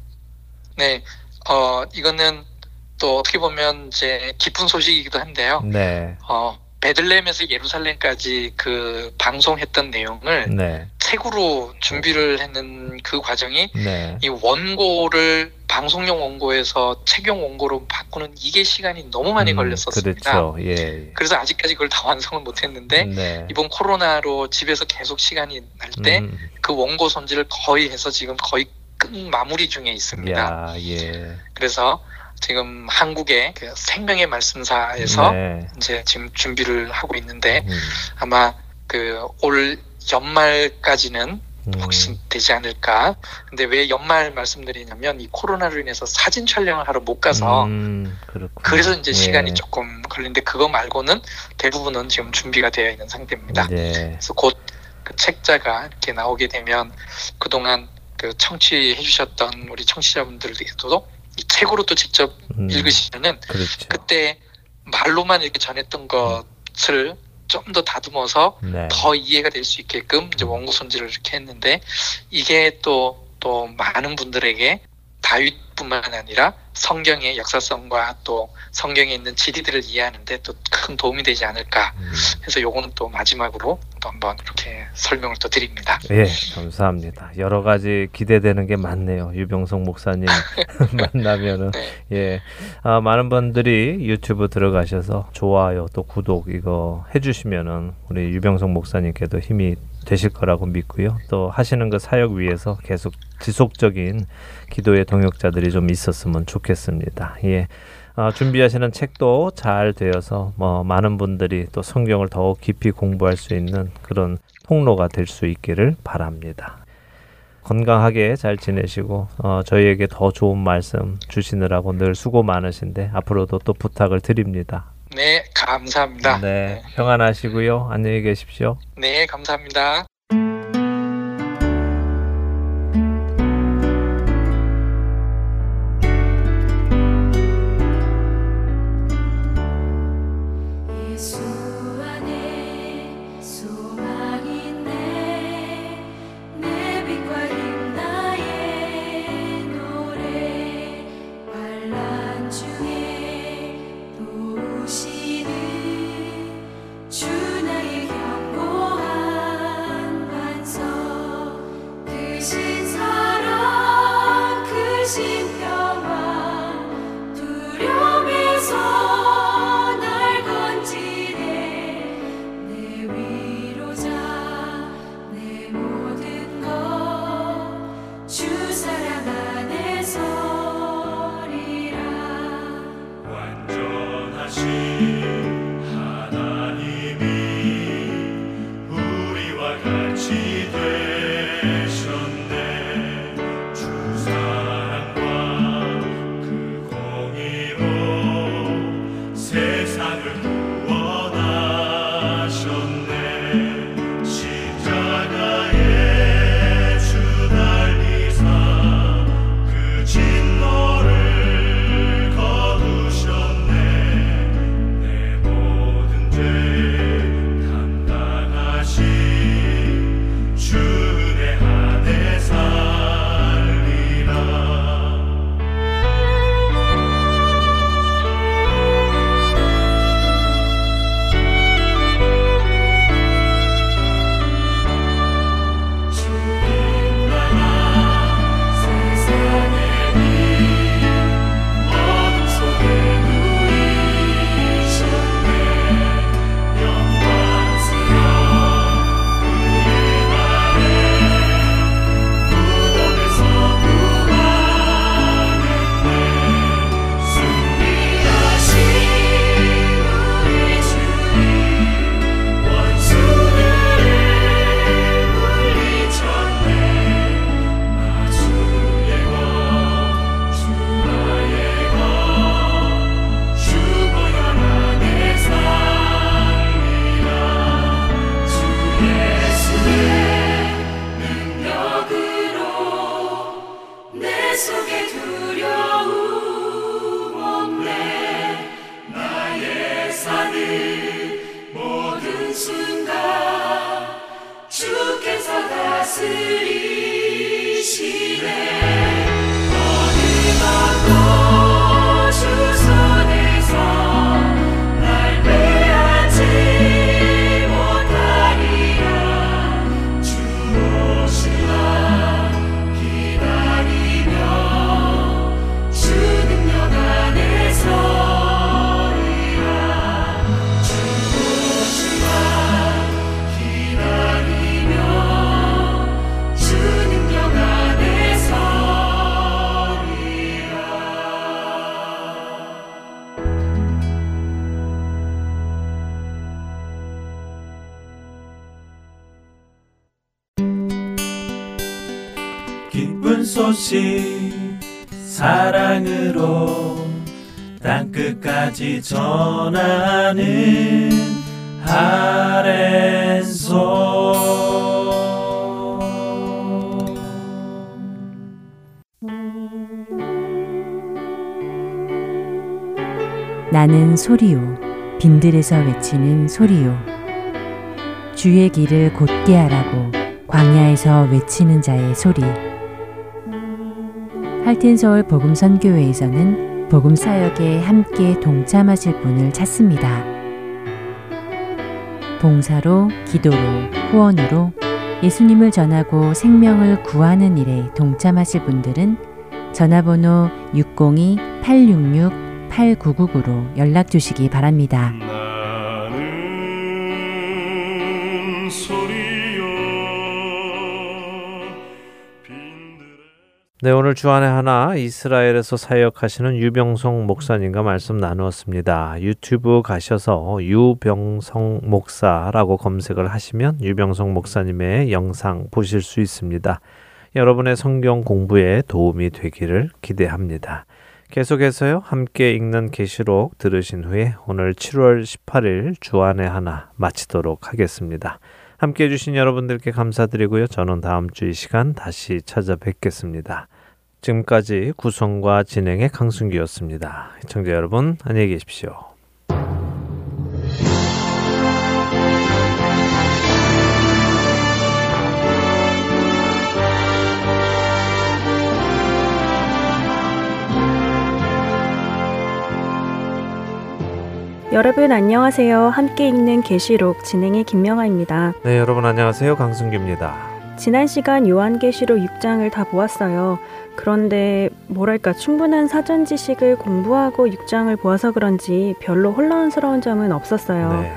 네, 어 이거는 또 어떻게 보면 이제 기쁜 소식이기도 한데요. 네. 어 베들레헴에서 예루살렘까지 그 방송했던 내용을 네. 책으로 준비를 했는 그 과정이 네. 이 원고를 방송용 원고에서 책용 원고로 바꾸는 이게 시간이 너무 많이 음, 걸렸었습니다. 그렇죠. 예. 그래서 아직까지 그걸 다 완성을 못했는데 네. 이번 코로나로 집에서 계속 시간이 날 때그 음. 그 원고 손질을 거의 해서 지금 거의 끝 마무리 중에 있습니다. 야, 예. 그래서 지금 한국의 그 생명의 말씀사에서 네. 이제 지금 준비를 하고 있는데 음. 아마 그 올 연말까지는 음. 혹시 되지 않을까. 근데 왜 연말 말씀드리냐면 이 코로나로 인해서 사진 촬영을 하러 못 가서 음, 그래서 이제 시간이 예. 조금 걸리는데 그거 말고는 대부분은 지금 준비가 되어 있는 상태입니다. 네. 그래서 곧 그 책자가 이렇게 나오게 되면 그동안 그 청취해 주셨던 우리 청취자분들에게도 책으로 또 직접 음. 읽으시면은 그렇죠. 그때 말로만 이렇게 전했던 것을 좀 더 다듬어서 네. 더 이해가 될 수 있게끔 이제 원고 손질을 이렇게 했는데 이게 또또 많은 분들에게 다윗뿐만 아니라 성경의 역사성과 또 성경에 있는 지리들을 이해하는데 또 큰 도움이 되지 않을까 해서 요거는 또 마지막으로 또 한번 이렇게 설명을 또 드립니다. 예, 감사합니다. 여러 가지 기대되는 게 많네요. 유병성 목사님 만나면은 네. 예, 아, 많은 분들이 유튜브 들어가셔서 좋아요 또 구독 이거 해주시면은 우리 유병성 목사님께도 힘이 되실 거라고 믿고요. 또 하시는 그 사역 위해서 계속 지속적인 기도의 동역자들이 좀 있었으면 좋겠습니다. 예. 어, 준비하시는 책도 잘 되어서 뭐 많은 분들이 또 성경을 더욱 깊이 공부할 수 있는 그런 통로가 될 수 있기를 바랍니다. 건강하게 잘 지내시고 어, 저희에게 더 좋은 말씀 주시느라고 늘 수고 많으신데 앞으로도 또 부탁을 드립니다. 네, 감사합니다. 네, 평안하시고요. 안녕히 계십시오. 네, 감사합니다. 전하는 아랜소. 나는 소리요 빈들에서 외치는 소리요. 주의 길을 곧게 하라고 광야에서 외치는 자의 소리 할텐서울 복음선교회에서는 복음 사역에 함께 동참하실 분을 찾습니다. 봉사로, 기도로, 후원으로 예수님을 전하고 생명을 구하는 일에 동참하실 분들은 전화번호 602-866-8999로 연락 주시기 바랍니다. 네, 오늘 주안의 하나 이스라엘에서 사역하시는 유병성 목사님과 말씀 나누었습니다. 유튜브 가셔서 유병성 목사라고 검색을 하시면 유병성 목사님의 영상 보실 수 있습니다. 여러분의 성경 공부에 도움이 되기를 기대합니다. 계속해서요. 함께 읽는 계시록 들으신 후에 오늘 7월 18일 주안의 하나 마치도록 하겠습니다. 함께 해주신 여러분들께 감사드리고요. 저는 다음 주 이 시간 다시 찾아뵙겠습니다. 지금까지 구성과 진행의 강순기였습니다. 시청자 여러분, 안녕히 계십시오. 여러분 안녕하세요. 함께 읽는 계시록 진행의 김명아입니다. 네, 여러분 안녕하세요. 강승규입니다. 지난 시간 요한계시록 6장을 다 보았어요. 그런데 뭐랄까 충분한 사전 지식을 공부하고 6장을 보아서 그런지 별로 혼란스러운 점은 없었어요. 네.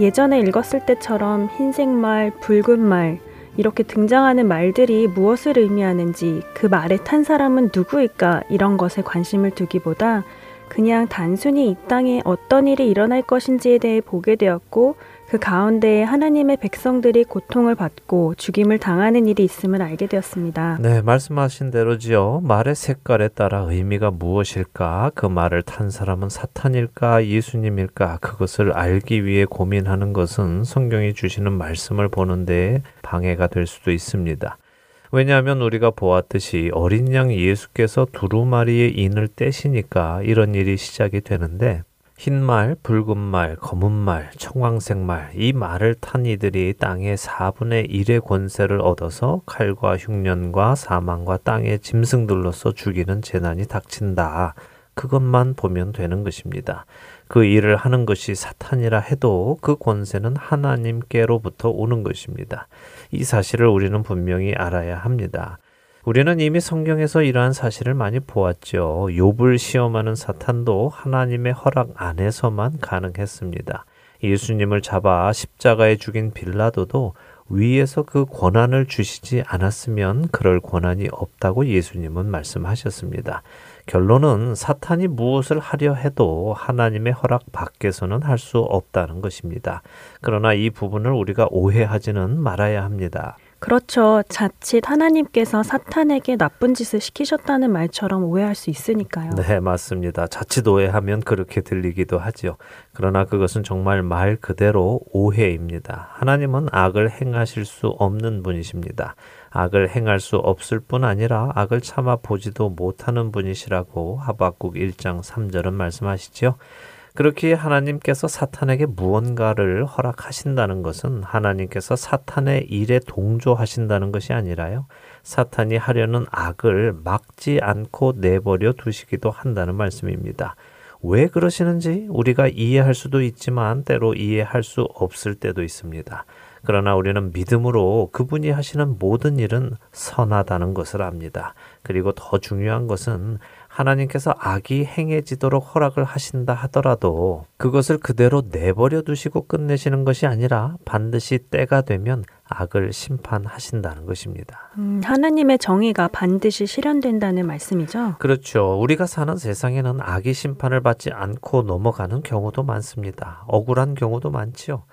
예전에 읽었을 때처럼 흰색 말, 붉은 말 이렇게 등장하는 말들이 무엇을 의미하는지 그 말에 탄 사람은 누구일까 이런 것에 관심을 두기보다 그냥 단순히 이 땅에 어떤 일이 일어날 것인지에 대해 보게 되었고 그 가운데에 하나님의 백성들이 고통을 받고 죽임을 당하는 일이 있음을 알게 되었습니다. 네, 말씀하신 대로지요. 말의 색깔에 따라 의미가 무엇일까? 그 말을 탄 사람은 사탄일까? 예수님일까? 그것을 알기 위해 고민하는 것은 성경이 주시는 말씀을 보는데 방해가 될 수도 있습니다. 왜냐하면 우리가 보았듯이 어린 양 예수께서 두루마리의 인을 떼시니까 이런 일이 시작이 되는데 흰 말, 붉은 말, 검은 말, 청황색 말, 이 말을 탄 이들이 땅의 4분의 1의 권세를 얻어서 칼과 흉년과 사망과 땅의 짐승들로서 죽이는 재난이 닥친다. 그것만 보면 되는 것입니다. 그 일을 하는 것이 사탄이라 해도 그 권세는 하나님께로부터 오는 것입니다. 이 사실을 우리는 분명히 알아야 합니다. 우리는 이미 성경에서 이러한 사실을 많이 보았죠. 욥을 시험하는 사탄도 하나님의 허락 안에서만 가능했습니다. 예수님을 잡아 십자가에 죽인 빌라도도 위에서 그 권한을 주시지 않았으면 그럴 권한이 없다고 예수님은 말씀하셨습니다. 결론은 사탄이 무엇을 하려 해도 하나님의 허락 밖에서는 할 수 없다는 것입니다. 그러나 이 부분을 우리가 오해하지는 말아야 합니다. 그렇죠. 자칫 하나님께서 사탄에게 나쁜 짓을 시키셨다는 말처럼 오해할 수 있으니까요. 네, 맞습니다. 자칫 오해하면 그렇게 들리기도 하죠. 그러나 그것은 정말 말 그대로 오해입니다. 하나님은 악을 행하실 수 없는 분이십니다. 악을 행할 수 없을 뿐 아니라 악을 참아 보지도 못하는 분이시라고 하박국 1장 3절은 말씀하시죠. 그렇게 하나님께서 사탄에게 무언가를 허락하신다는 것은 하나님께서 사탄의 일에 동조하신다는 것이 아니라요. 사탄이 하려는 악을 막지 않고 내버려 두시기도 한다는 말씀입니다. 왜 그러시는지 우리가 이해할 수도 있지만 때로 이해할 수 없을 때도 있습니다. 그러나 우리는 믿음으로 그분이 하시는 모든 일은 선하다는 것을 압니다. 그리고 더 중요한 것은 하나님께서 악이 행해지도록 허락을 하신다 하더라도 그것을 그대로 내버려 두시고 끝내시는 것이 아니라 반드시 때가 되면 악을 심판하신다는 것입니다. 음, 하나님의 정의가 반드시 실현된다는 말씀이죠? 그렇죠. 우리가 사는 세상에는 악이 심판을 받지 않고 넘어가는 경우도 많습니다. 억울한 경우도 많지요.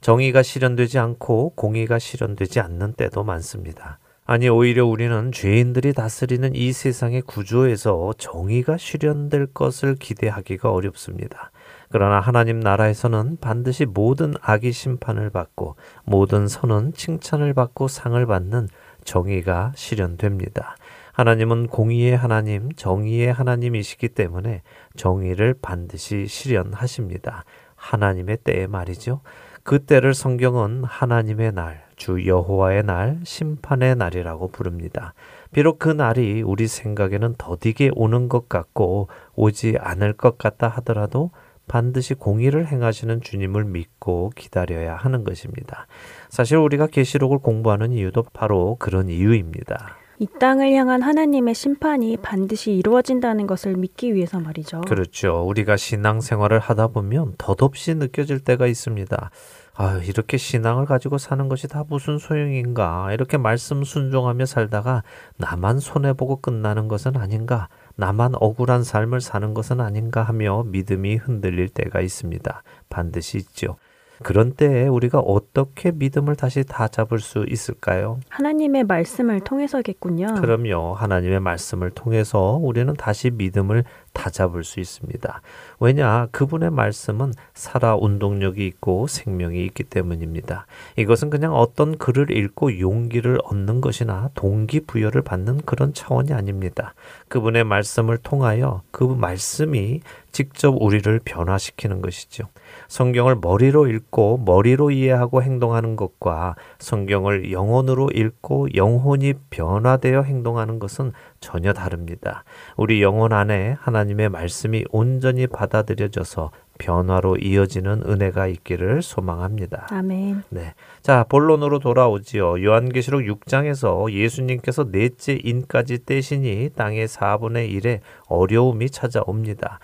정의가 실현되지 않고 공의가 실현되지 않는 때도 많습니다. 아니 오히려 우리는 죄인들이 다스리는 이 세상의 구조에서 정의가 실현될 것을 기대하기가 어렵습니다. 그러나 하나님 나라에서는 반드시 모든 악이 심판을 받고 모든 선은 칭찬을 받고 상을 받는 정의가 실현됩니다. 하나님은 공의의 하나님, 정의의 하나님이시기 때문에 정의를 반드시 실현하십니다. 하나님의 때에 말이죠. 그 때를 성경은 하나님의 날, 주 여호와의 날, 심판의 날이라고 부릅니다. 비록 그 날이 우리 생각에는 더디게 오는 것 같고 오지 않을 것 같다 하더라도 반드시 공의를 행하시는 주님을 믿고 기다려야 하는 것입니다. 사실 우리가 계시록을 공부하는 이유도 바로 그런 이유입니다. 이 땅을 향한 하나님의 심판이 반드시 이루어진다는 것을 믿기 위해서 말이죠. 그렇죠. 우리가 신앙생활을 하다 보면 덧없이 느껴질 때가 있습니다. 아, 이렇게 신앙을 가지고 사는 것이 다 무슨 소용인가? 이렇게 말씀 순종하며 살다가 나만 손해 보고 끝나는 것은 아닌가? 나만 억울한 삶을 사는 것은 아닌가 하며 믿음이 흔들릴 때가 있습니다. 반드시 있죠. 그런 때에 우리가 어떻게 믿음을 다시 다 잡을 수 있을까요? 하나님의 말씀을 통해서겠군요. 그럼요. 하나님의 말씀을 통해서 우리는 다시 믿음을 다 잡을 수 있습니다. 왜냐? 그분의 말씀은 살아 운동력이 있고 생명이 있기 때문입니다. 이것은 그냥 어떤 글을 읽고 용기를 얻는 것이나 동기부여를 받는 그런 차원이 아닙니다. 그분의 말씀을 통하여 그 말씀이 직접 우리를 변화시키는 것이죠. 성경을 머리로 읽고 머리로 이해하고 행동하는 것과 성경을 영혼으로 읽고 영혼이 변화되어 행동하는 것은 전혀 다릅니다. 우리 영혼 안에 하나님의 말씀이 온전히 받아들여져서 변화로 이어지는 은혜가 있기를 소망합니다. 아멘. 네. 자, 본론으로 돌아오지요. 요한계시록 6장에서 예수님께서 넷째 인까지 떼시니 땅의 4분의 1의 어려움이 찾아옵니다.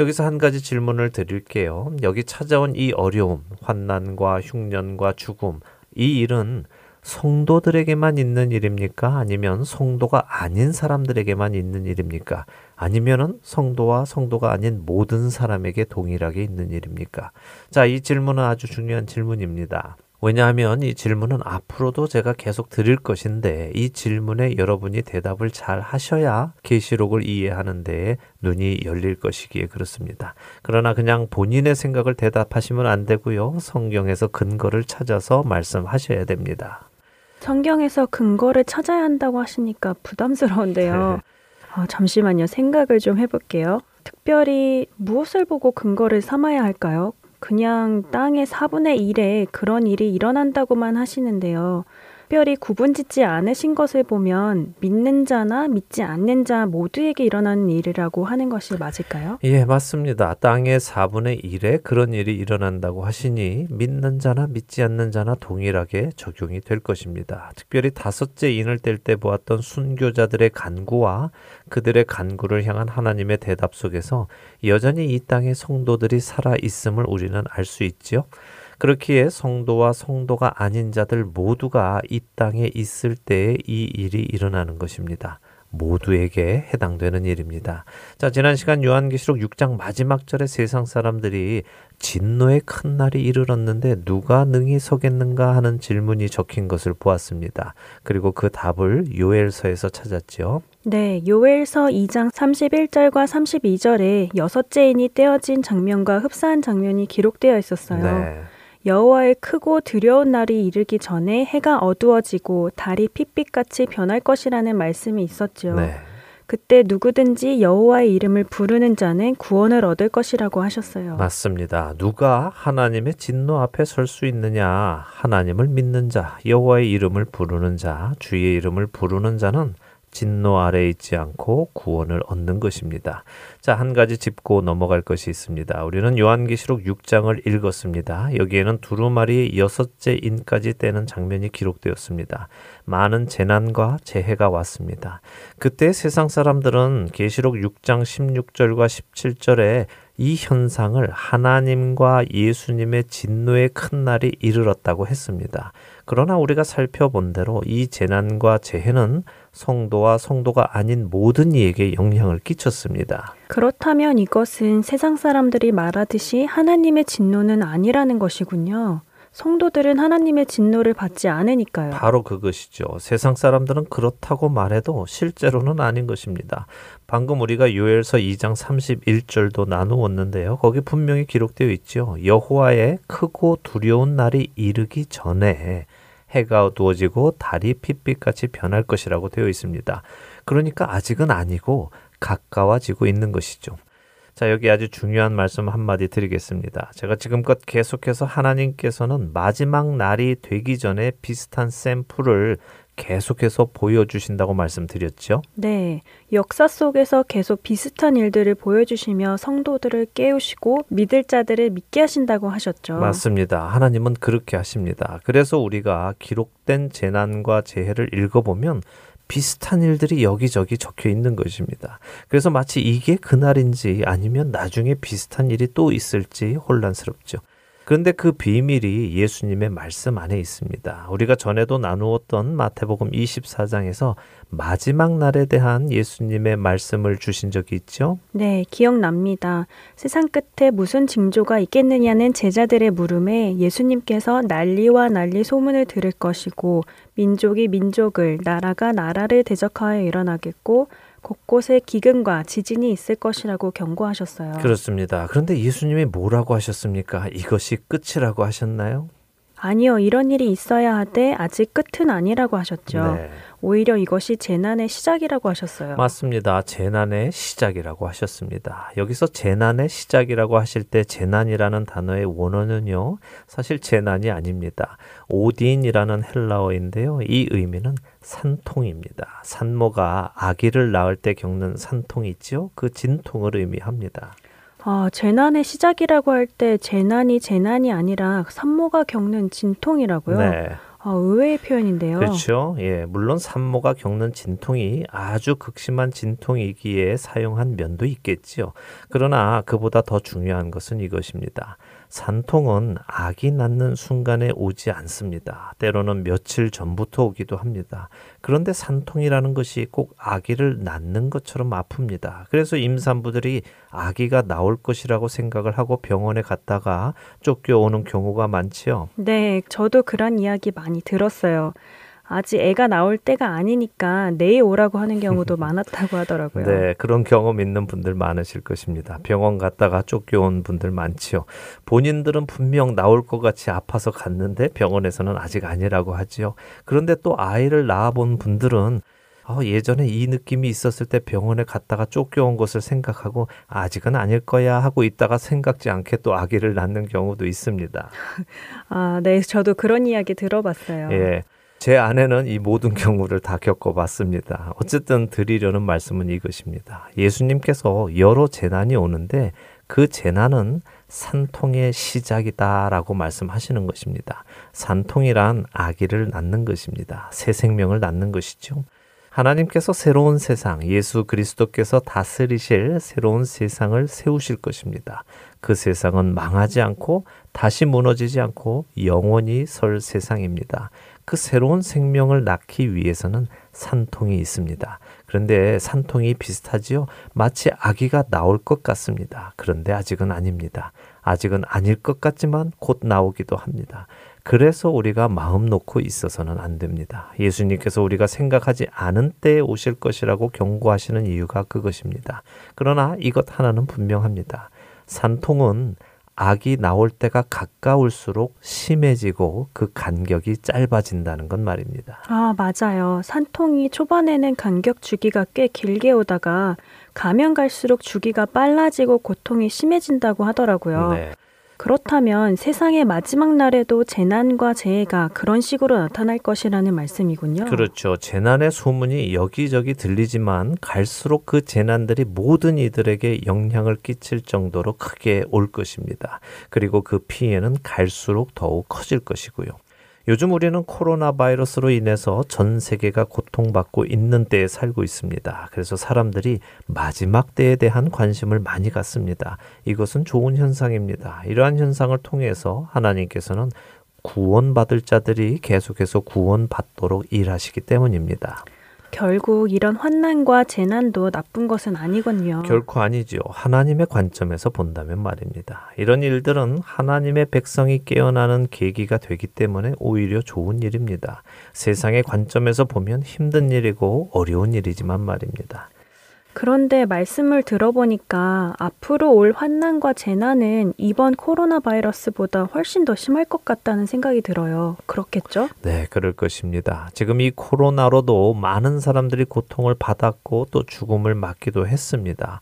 여기서 한 가지 질문을 드릴게요. 여기 찾아온 이 어려움, 환난과 흉년과 죽음, 이 일은 성도들에게만 있는 일입니까? 아니면 성도가 아닌 사람들에게만 있는 일입니까? 아니면은 성도와 성도가 아닌 모든 사람에게 동일하게 있는 일입니까? 자, 이 질문은 아주 중요한 질문입니다. 왜냐하면 이 질문은 앞으로도 제가 계속 드릴 것인데 이 질문에 여러분이 대답을 잘 하셔야 계시록을 이해하는 데에 눈이 열릴 것이기에 그렇습니다. 그러나 그냥 본인의 생각을 대답하시면 안 되고요. 성경에서 근거를 찾아서 말씀하셔야 됩니다. 성경에서 근거를 찾아야 한다고 하시니까 부담스러운데요. 네. 어, 잠시만요. 생각을 좀 해볼게요. 특별히 무엇을 보고 근거를 삼아야 할까요? 그냥 땅의 4분의 1에 그런 일이 일어난다고만 하시는데요. 특별히 구분짓지 않으신 것을 보면 믿는 자나 믿지 않는 자 모두에게 일어나는 일이라고 하는 것이 맞을까요? 예, 맞습니다. 땅의 4분의 1에 그런 일이 일어난다고 하시니 믿는 자나 믿지 않는 자나 동일하게 적용이 될 것입니다. 특별히 다섯째 인을 뗄 때 보았던 순교자들의 간구와 그들의 간구를 향한 하나님의 대답 속에서 여전히 이 땅의 성도들이 살아 있음을 우리는 알 수 있지요. 그렇기에 성도와 성도가 아닌 자들 모두가 이 땅에 있을 때에 이 일이 일어나는 것입니다. 모두에게 해당되는 일입니다. 자, 지난 시간 요한계시록 6장 마지막 절에 세상 사람들이 진노의 큰 날이 이르렀는데 누가 능히 서겠는가 하는 질문이 적힌 것을 보았습니다. 그리고 그 답을 요엘서에서 찾았죠. 네, 요엘서 2장 31절과 32절에 여섯째 인이 떼어진 장면과 흡사한 장면이 기록되어 있었어요. 네. 여호와의 크고 두려운 날이 이르기 전에 해가 어두워지고 달이 핏빛같이 변할 것이라는 말씀이 있었죠. 네. 그때 누구든지 여호와의 이름을 부르는 자는 구원을 얻을 것이라고 하셨어요. 맞습니다. 누가 하나님의 진노 앞에 설 수 있느냐? 하나님을 믿는 자, 여호와의 이름을 부르는 자, 주의 이름을 부르는 자는 진노 아래 있지 않고 구원을 얻는 것입니다. 자, 한 가지 짚고 넘어갈 것이 있습니다. 우리는 요한계시록 6장을 읽었습니다. 여기에는 두루마리 여섯째 인까지 떼는 장면이 기록되었습니다. 많은 재난과 재해가 왔습니다. 그때 세상 사람들은 계시록 6장 16절과 17절에 이 현상을 하나님과 예수님의 진노의 큰 날이 이르렀다고 했습니다. 그러나 우리가 살펴본 대로 이 재난과 재해는 성도와 성도가 아닌 모든 이에게 영향을 끼쳤습니다. 그렇다면 이것은 세상 사람들이 말하듯이 하나님의 진노는 아니라는 것이군요. 성도들은 하나님의 진노를 받지 않으니까요. 바로 그것이죠. 세상 사람들은 그렇다고 말해도 실제로는 아닌 것입니다. 방금 우리가 요엘서 2장 31절도 나누었는데요. 거기 분명히 기록되어 있죠. 여호와의 크고 두려운 날이 이르기 전에 해가 어두워지고 달이 핏빛같이 변할 것이라고 되어 있습니다. 그러니까 아직은 아니고 가까워지고 있는 것이죠. 자, 여기 아주 중요한 말씀 한마디 드리겠습니다. 제가 지금껏 계속해서 하나님께서는 마지막 날이 되기 전에 비슷한 샘플을 계속해서 보여주신다고 말씀드렸죠. 네. 역사 속에서 계속 비슷한 일들을 보여주시며 성도들을 깨우시고 믿을 자들을 믿게 하신다고 하셨죠. 맞습니다. 하나님은 그렇게 하십니다. 그래서 우리가 기록된 재난과 재해를 읽어보면 비슷한 일들이 여기저기 적혀 있는 것입니다. 그래서 마치 이게 그날인지 아니면 나중에 비슷한 일이 또 있을지 혼란스럽죠. 그런데 그 비밀이 예수님의 말씀 안에 있습니다. 우리가 전에도 나누었던 마태복음 24장에서 마지막 날에 대한 예수님의 말씀을 주신 적이 있죠? 네, 기억납니다. 세상 끝에 무슨 징조가 있겠느냐는 제자들의 물음에 예수님께서 난리와 난리 소문을 들을 것이고 민족이 민족을 나라가 나라를 대적하여 일어나겠고 곳곳에 기근과 지진이 있을 것이라고 경고하셨어요. 그렇습니다. 그런데 예수님이 뭐라고 하셨습니까? 이것이 끝이라고 하셨나요? 아니요, 이런 일이 있어야 하되 아직 끝은 아니라고 하셨죠. 네. 오히려 이것이 재난의 시작이라고 하셨어요. 맞습니다. 재난의 시작이라고 하셨습니다. 여기서 재난의 시작이라고 하실 때 재난이라는 단어의 원어는요, 사실 재난이 아닙니다. 오딘이라는 헬라어인데요. 이 의미는 산통입니다. 산모가 아기를 낳을 때 겪는 산통이 있죠. 그 진통을 의미합니다. 아, 재난의 시작이라고 할 때 재난이 재난이 아니라 산모가 겪는 진통이라고요? 네. 아, 의외의 표현인데요. 그렇죠. 예, 물론 산모가 겪는 진통이 아주 극심한 진통이기에 사용한 면도 있겠지요. 그러나 그보다 더 중요한 것은 이것입니다. 산통은 아기 낳는 순간에 오지 않습니다. 때로는 며칠 전부터 오기도 합니다. 그런데 산통이라는 것이 꼭 아기를 낳는 것처럼 아픕니다. 그래서 임산부들이 아기가 나올 것이라고 생각을 하고 병원에 갔다가 쫓겨오는 경우가 많지요. 네, 저도 그런 이야기 많이 들었어요. 아직 애가 나올 때가 아니니까 내일 오라고 하는 경우도 많았다고 하더라고요. 네, 그런 경험 있는 분들 많으실 것입니다. 병원 갔다가 쫓겨온 분들 많지요. 본인들은 분명 나올 것 같이 아파서 갔는데 병원에서는 아직 아니라고 하지요. 그런데 또 아이를 낳아본 분들은 어, 예전에 이 느낌이 있었을 때 병원에 갔다가 쫓겨온 것을 생각하고 아직은 아닐 거야 하고 있다가 생각지 않게 또 아기를 낳는 경우도 있습니다. 아, 네, 저도 그런 이야기 들어봤어요. 예. 제 아내는 이 모든 경우를 다 겪어봤습니다. 어쨌든 드리려는 말씀은 이것입니다. 예수님께서 여러 재난이 오는데 그 재난은 산통의 시작이다라고 말씀하시는 것입니다. 산통이란 아기를 낳는 것입니다. 새 생명을 낳는 것이죠. 하나님께서 새로운 세상, 예수 그리스도께서 다스리실 새로운 세상을 세우실 것입니다. 그 세상은 망하지 않고 다시 무너지지 않고 영원히 설 세상입니다. 그 새로운 생명을 낳기 위해서는 산통이 있습니다. 그런데 산통이 비슷하지요? 마치 아기가 나올 것 같습니다. 그런데 아직은 아닙니다. 아직은 아닐 것 같지만 곧 나오기도 합니다. 그래서 우리가 마음 놓고 있어서는 안 됩니다. 예수님께서 우리가 생각하지 않은 때에 오실 것이라고 경고하시는 이유가 그것입니다. 그러나 이것 하나는 분명합니다. 산통은 악이 나올 때가 가까울수록 심해지고 그 간격이 짧아진다는 건 말입니다. 아, 맞아요. 산통이 초반에는 간격 주기가 꽤 길게 오다가 가면 갈수록 주기가 빨라지고 고통이 심해진다고 하더라고요. 네. 그렇다면 세상의 마지막 날에도 재난과 재해가 그런 식으로 나타날 것이라는 말씀이군요. 그렇죠. 재난의 소문이 여기저기 들리지만 갈수록 그 재난들이 모든 이들에게 영향을 끼칠 정도로 크게 올 것입니다. 그리고 그 피해는 갈수록 더욱 커질 것이고요. 요즘 우리는 코로나 바이러스로 인해서 전 세계가 고통받고 있는 때에 살고 있습니다. 그래서 사람들이 마지막 때에 대한 관심을 많이 갖습니다. 이것은 좋은 현상입니다. 이러한 현상을 통해서 하나님께서는 구원받을 자들이 계속해서 구원받도록 일하시기 때문입니다. 결국 이런 환난과 재난도 나쁜 것은 아니군요. 결코 아니죠. 하나님의 관점에서 본다면 말입니다. 이런 일들은 하나님의 백성이 깨어나는 계기가 되기 때문에 오히려 좋은 일입니다. 세상의 관점에서 보면 힘든 일이고 어려운 일이지만 말입니다. 그런데 말씀을 들어보니까 앞으로 올 환난과 재난은 이번 코로나 바이러스보다 훨씬 더 심할 것 같다는 생각이 들어요. 그렇겠죠? 네, 그럴 것입니다. 지금 이 코로나로도 많은 사람들이 고통을 받았고 또 죽음을 맞기도 했습니다.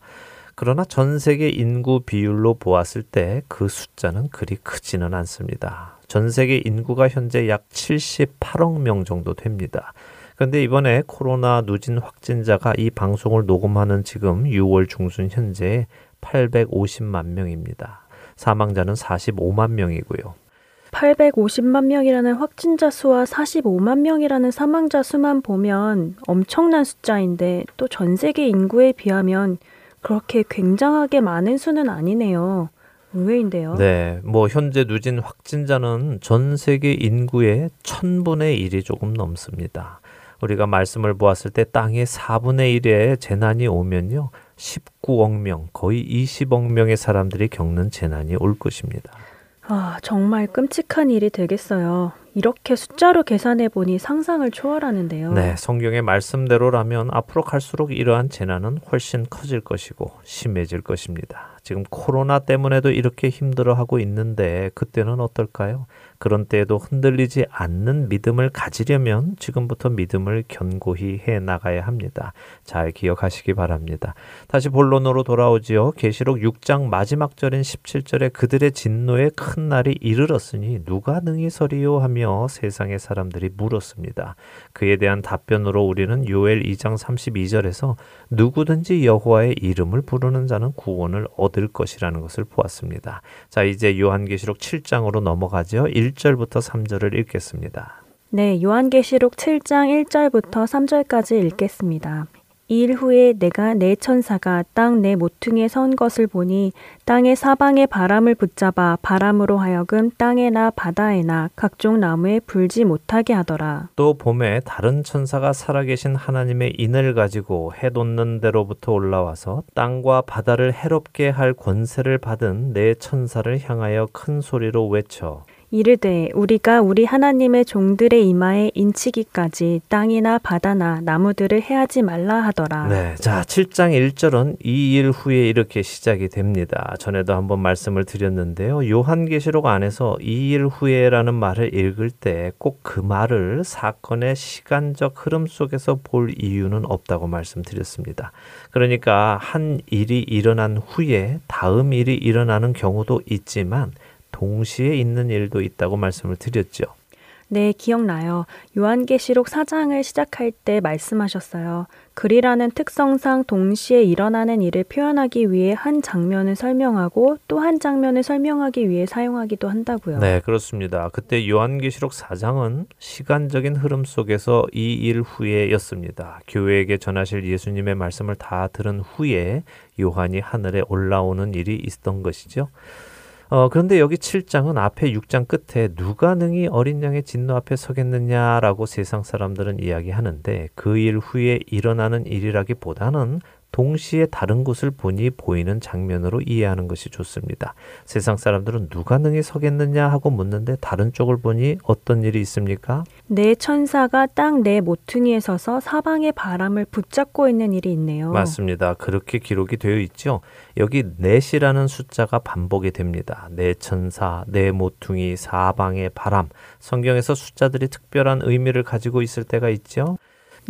그러나 전 세계 인구 비율로 보았을 때 그 숫자는 그리 크지는 않습니다. 전 세계 인구가 현재 약 78억 명 정도 됩니다. 그런데 이번에 코로나 누진 확진자가 이 방송을 녹음하는 지금 6월 중순 현재 850만 명입니다. 사망자는 45만 명이고요. 850만 명이라는 확진자 수와 45만 명이라는 사망자 수만 보면 엄청난 숫자인데 또 전 세계 인구에 비하면 그렇게 굉장하게 많은 수는 아니네요. 의외인데요. 네, 뭐 현재 누진 확진자는 전 세계 인구의 천분의 일이 조금 넘습니다. 우리가 말씀을 보았을 때 땅의 4분의 1의 재난이 오면요. 19억 명, 거의 20억 명의 사람들이 겪는 재난이 올 것입니다. 아, 정말 끔찍한 일이 되겠어요. 이렇게 숫자로 계산해 보니 상상을 초월하는데요. 네, 성경의 말씀대로라면 앞으로 갈수록 이러한 재난은 훨씬 커질 것이고 심해질 것입니다. 지금 코로나 때문에도 이렇게 힘들어하고 있는데 그때는 어떨까요? 그런 때에도 흔들리지 않는 믿음을 가지려면 지금부터 믿음을 견고히 해 나가야 합니다. 잘 기억하시기 바랍니다. 다시 본론으로 돌아오지요. 계시록 6장 마지막 절인 17절에 그들의 진노의 큰 날이 이르렀으니 누가 능히 서리요 하며 세상의 사람들이 물었습니다. 그에 대한 답변으로 우리는 요엘 2장 32절에서 누구든지 여호와의 이름을 부르는 자는 구원을 얻을 것이라는 것을 보았습니다. 자, 이제 요한계시록 7장으로 넘어가죠. 1 절부터 3절을 읽겠습니다. 네, 요한계시록 7장 1절부터 3절까지 읽겠습니다. 이일 후에 내가 내 천사가 땅 내 모퉁이에 선 것을 보니 땅의 사방에 바람을 붙잡아 바람으로 하여금 땅에나 바다에나 각종 나무에 불지 못하게 하더라. 또 봄에 다른 천사가 살아계신 하나님의 인을 가지고 해 돋는 데로부터 올라와서 땅과 바다를 해롭게 할 권세를 받은 내 천사를 향하여 큰 소리로 외쳐 이르되 우리가 우리 하나님의 종들의 이마에 인치기까지 땅이나 바다나 나무들을 해하지 말라 하더라. 네. 자, 7장 1절은 이 일 후에 이렇게 시작이 됩니다. 전에도 한번 말씀을 드렸는데요. 요한계시록 안에서 이 일 후에라는 말을 읽을 때 꼭 그 말을 사건의 시간적 흐름 속에서 볼 이유는 없다고 말씀드렸습니다. 그러니까 한 일이 일어난 후에 다음 일이 일어나는 경우도 있지만 동시에 있는 일도 있다고 말씀을 드렸죠. 네, 기억나요. 요한계시록 4장을 시작할 때 말씀하셨어요. 글이라는 특성상 동시에 일어나는 일을 표현하기 위해 한 장면을 설명하고 또 한 장면을 설명하기 위해 사용하기도 한다고요. 네, 그렇습니다. 그때 요한계시록 4장은 시간적인 흐름 속에서 이 일 후에였습니다. 교회에게 전하실 예수님의 말씀을 다 들은 후에 요한이 하늘에 올라오는 일이 있었던 것이죠. 어, 그런데 여기 7장은 앞에 6장 끝에 누가 능히 어린 양의 진노 앞에 서겠느냐라고 세상 사람들은 이야기하는데 그 일 후에 일어나는 일이라기보다는 동시에 다른 곳을 보니 보이는 장면으로 이해하는 것이 좋습니다. 세상 사람들은 누가 능히 서겠느냐 하고 묻는데 다른 쪽을 보니 어떤 일이 있습니까? 내 천사가 땅 내 모퉁이에 서서 사방의 바람을 붙잡고 있는 일이 있네요. 맞습니다. 그렇게 기록이 되어 있죠. 여기 넷이라는 숫자가 반복이 됩니다. 내 천사, 내 모퉁이, 사방의 바람. 성경에서 숫자들이 특별한 의미를 가지고 있을 때가 있죠.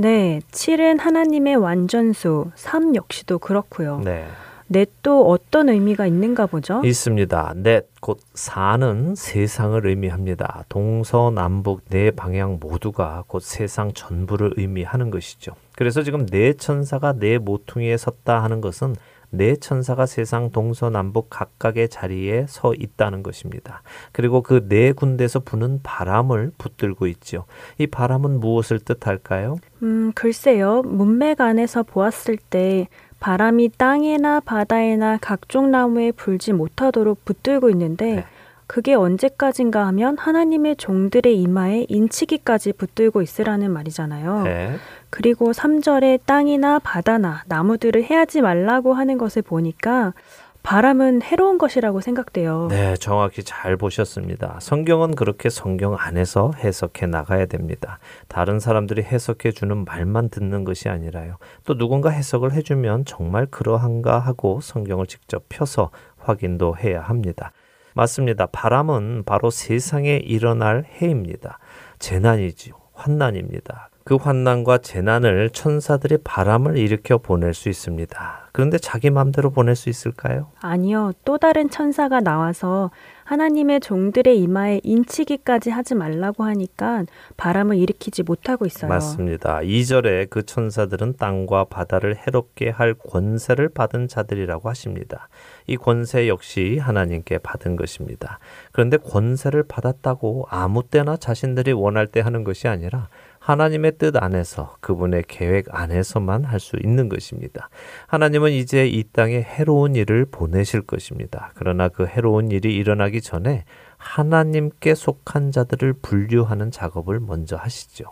네, 7은 하나님의 완전수, 3 역시도 그렇고요. 네. 넷도 어떤 의미가 있는가 보죠? 있습니다. 넷, 곧 4는 세상을 의미합니다. 동서남북 네 방향 모두가 곧 세상 전부를 의미하는 것이죠. 그래서 지금 네 천사가 네 모퉁이에 섰다 하는 것은 네 천사가 세상 동서남북 각각의 자리에 서 있다는 것입니다. 그리고 그 네 군데에서 부는 바람을 붙들고 있죠. 이 바람은 무엇을 뜻할까요? 음, 글쎄요. 문맥 안에서 보았을 때 바람이 땅에나 바다에나 각종 나무에 불지 못하도록 붙들고 있는데 네. 그게 언제까진가 하면 하나님의 종들의 이마에 인치기까지 붙들고 있으라는 말이잖아요. 네. 그리고 3절에 땅이나 바다나 나무들을 해하지 말라고 하는 것을 보니까 바람은 해로운 것이라고 생각돼요. 네, 정확히 잘 보셨습니다. 성경은 그렇게 성경 안에서 해석해 나가야 됩니다. 다른 사람들이 해석해 주는 말만 듣는 것이 아니라요. 또 누군가 해석을 해주면 정말 그러한가 하고 성경을 직접 펴서 확인도 해야 합니다. 맞습니다. 바람은 바로 세상에 일어날 해입니다. 재난이지요. 환난입니다. 그 환난과 재난을 천사들이 바람을 일으켜 보낼 수 있습니다. 그런데 자기 마음대로 보낼 수 있을까요? 아니요. 또 다른 천사가 나와서 하나님의 종들의 이마에 인치기까지 하지 말라고 하니까 바람을 일으키지 못하고 있어요. 맞습니다. 2절에 그 천사들은 땅과 바다를 해롭게 할 권세를 받은 자들이라고 하십니다. 이 권세 역시 하나님께 받은 것입니다. 그런데 권세를 받았다고 아무 때나 자신들이 원할 때 하는 것이 아니라 하나님의 뜻 안에서 그분의 계획 안에서만 할 수 있는 것입니다. 하나님은 이제 이 땅에 해로운 일을 보내실 것입니다. 그러나 그 해로운 일이 일어나기 전에 하나님께 속한 자들을 분류하는 작업을 먼저 하시죠.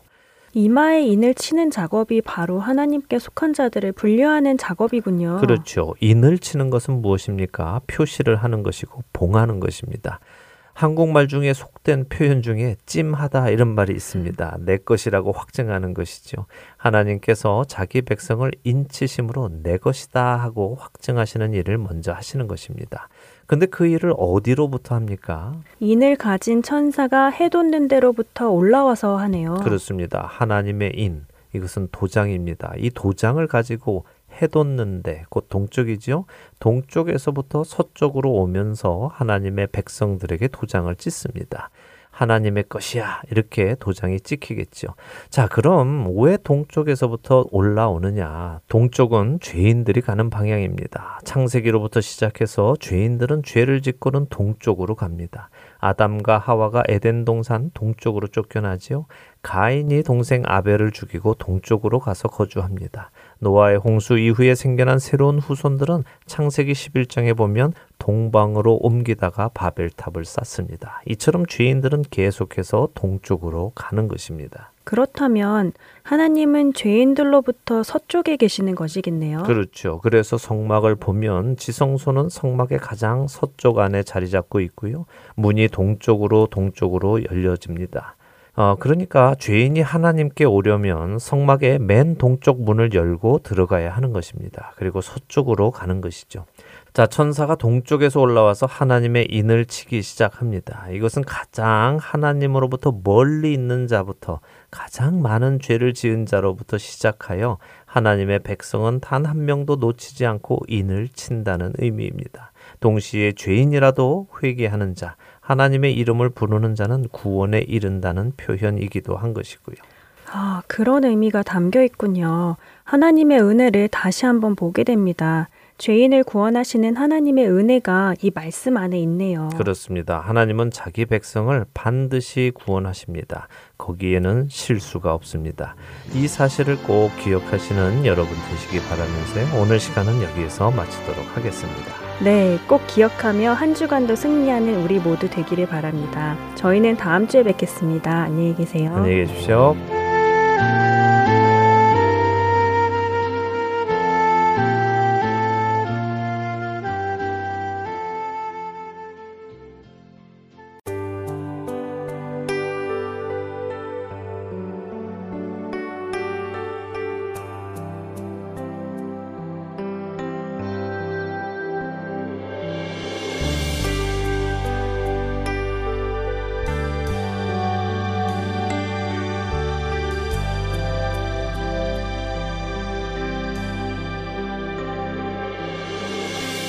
이마에 인을 치는 작업이 바로 하나님께 속한 자들을 분류하는 작업이군요. 그렇죠. 인을 치는 것은 무엇입니까? 표시를 하는 것이고 봉하는 것입니다. 한국말 중에 속된 표현 중에 찜하다 이런 말이 있습니다. 내 것이라고 확증하는 것이죠. 하나님께서 자기 백성을 인치심으로 내 것이다 하고 확증하시는 일을 먼저 하시는 것입니다. 근데 그 일을 어디로부터 합니까? 인을 가진 천사가 해돋는 데로부터 올라와서 하네요. 그렇습니다. 하나님의 인. 이것은 도장입니다. 이 도장을 가지고 해돋는데 곧 동쪽이지요. 동쪽에서부터 서쪽으로 오면서 하나님의 백성들에게 도장을 찢습니다. 하나님의 것이야. 이렇게 도장이 찍히겠죠. 자, 그럼 왜 동쪽에서부터 올라오느냐? 동쪽은 죄인들이 가는 방향입니다. 창세기로부터 시작해서 죄인들은 죄를 짓고는 동쪽으로 갑니다. 아담과 하와가 에덴 동산 동쪽으로 쫓겨나지요. 가인이 동생 아벨을 죽이고 동쪽으로 가서 거주합니다. 노아의 홍수 이후에 생겨난 새로운 후손들은 창세기 11장에 보면 동방으로 옮기다가 바벨탑을 쌓습니다. 이처럼 죄인들은 계속해서 동쪽으로 가는 것입니다. 그렇다면 하나님은 죄인들로부터 서쪽에 계시는 것이겠네요. 그렇죠. 그래서 성막을 보면 지성소는 성막의 가장 서쪽 안에 자리 잡고 있고요. 문이 동쪽으로 동쪽으로 열려집니다. 어, 그러니까 죄인이 하나님께 오려면 성막의 맨 동쪽 문을 열고 들어가야 하는 것입니다. 그리고 서쪽으로 가는 것이죠. 자, 천사가 동쪽에서 올라와서 하나님의 인을 치기 시작합니다. 이것은 가장 하나님으로부터 멀리 있는 자부터 가장 많은 죄를 지은 자로부터 시작하여 하나님의 백성은 단 한 명도 놓치지 않고 인을 친다는 의미입니다. 동시에 죄인이라도 회개하는 자, 하나님의 이름을 부르는 자는 구원에 이른다는 표현이기도 한 것이고요. 아, 그런 의미가 담겨 있군요. 하나님의 은혜를 다시 한번 보게 됩니다. 죄인을 구원하시는 하나님의 은혜가 이 말씀 안에 있네요. 그렇습니다. 하나님은 자기 백성을 반드시 구원하십니다. 거기에는 실수가 없습니다. 이 사실을 꼭 기억하시는 여러분 되시기 바라면서 오늘 시간은 여기에서 마치도록 하겠습니다. 네, 꼭 기억하며 한 주간도 승리하는 우리 모두 되기를 바랍니다. 저희는 다음 주에 뵙겠습니다. 안녕히 계세요. 안녕히 계십시오.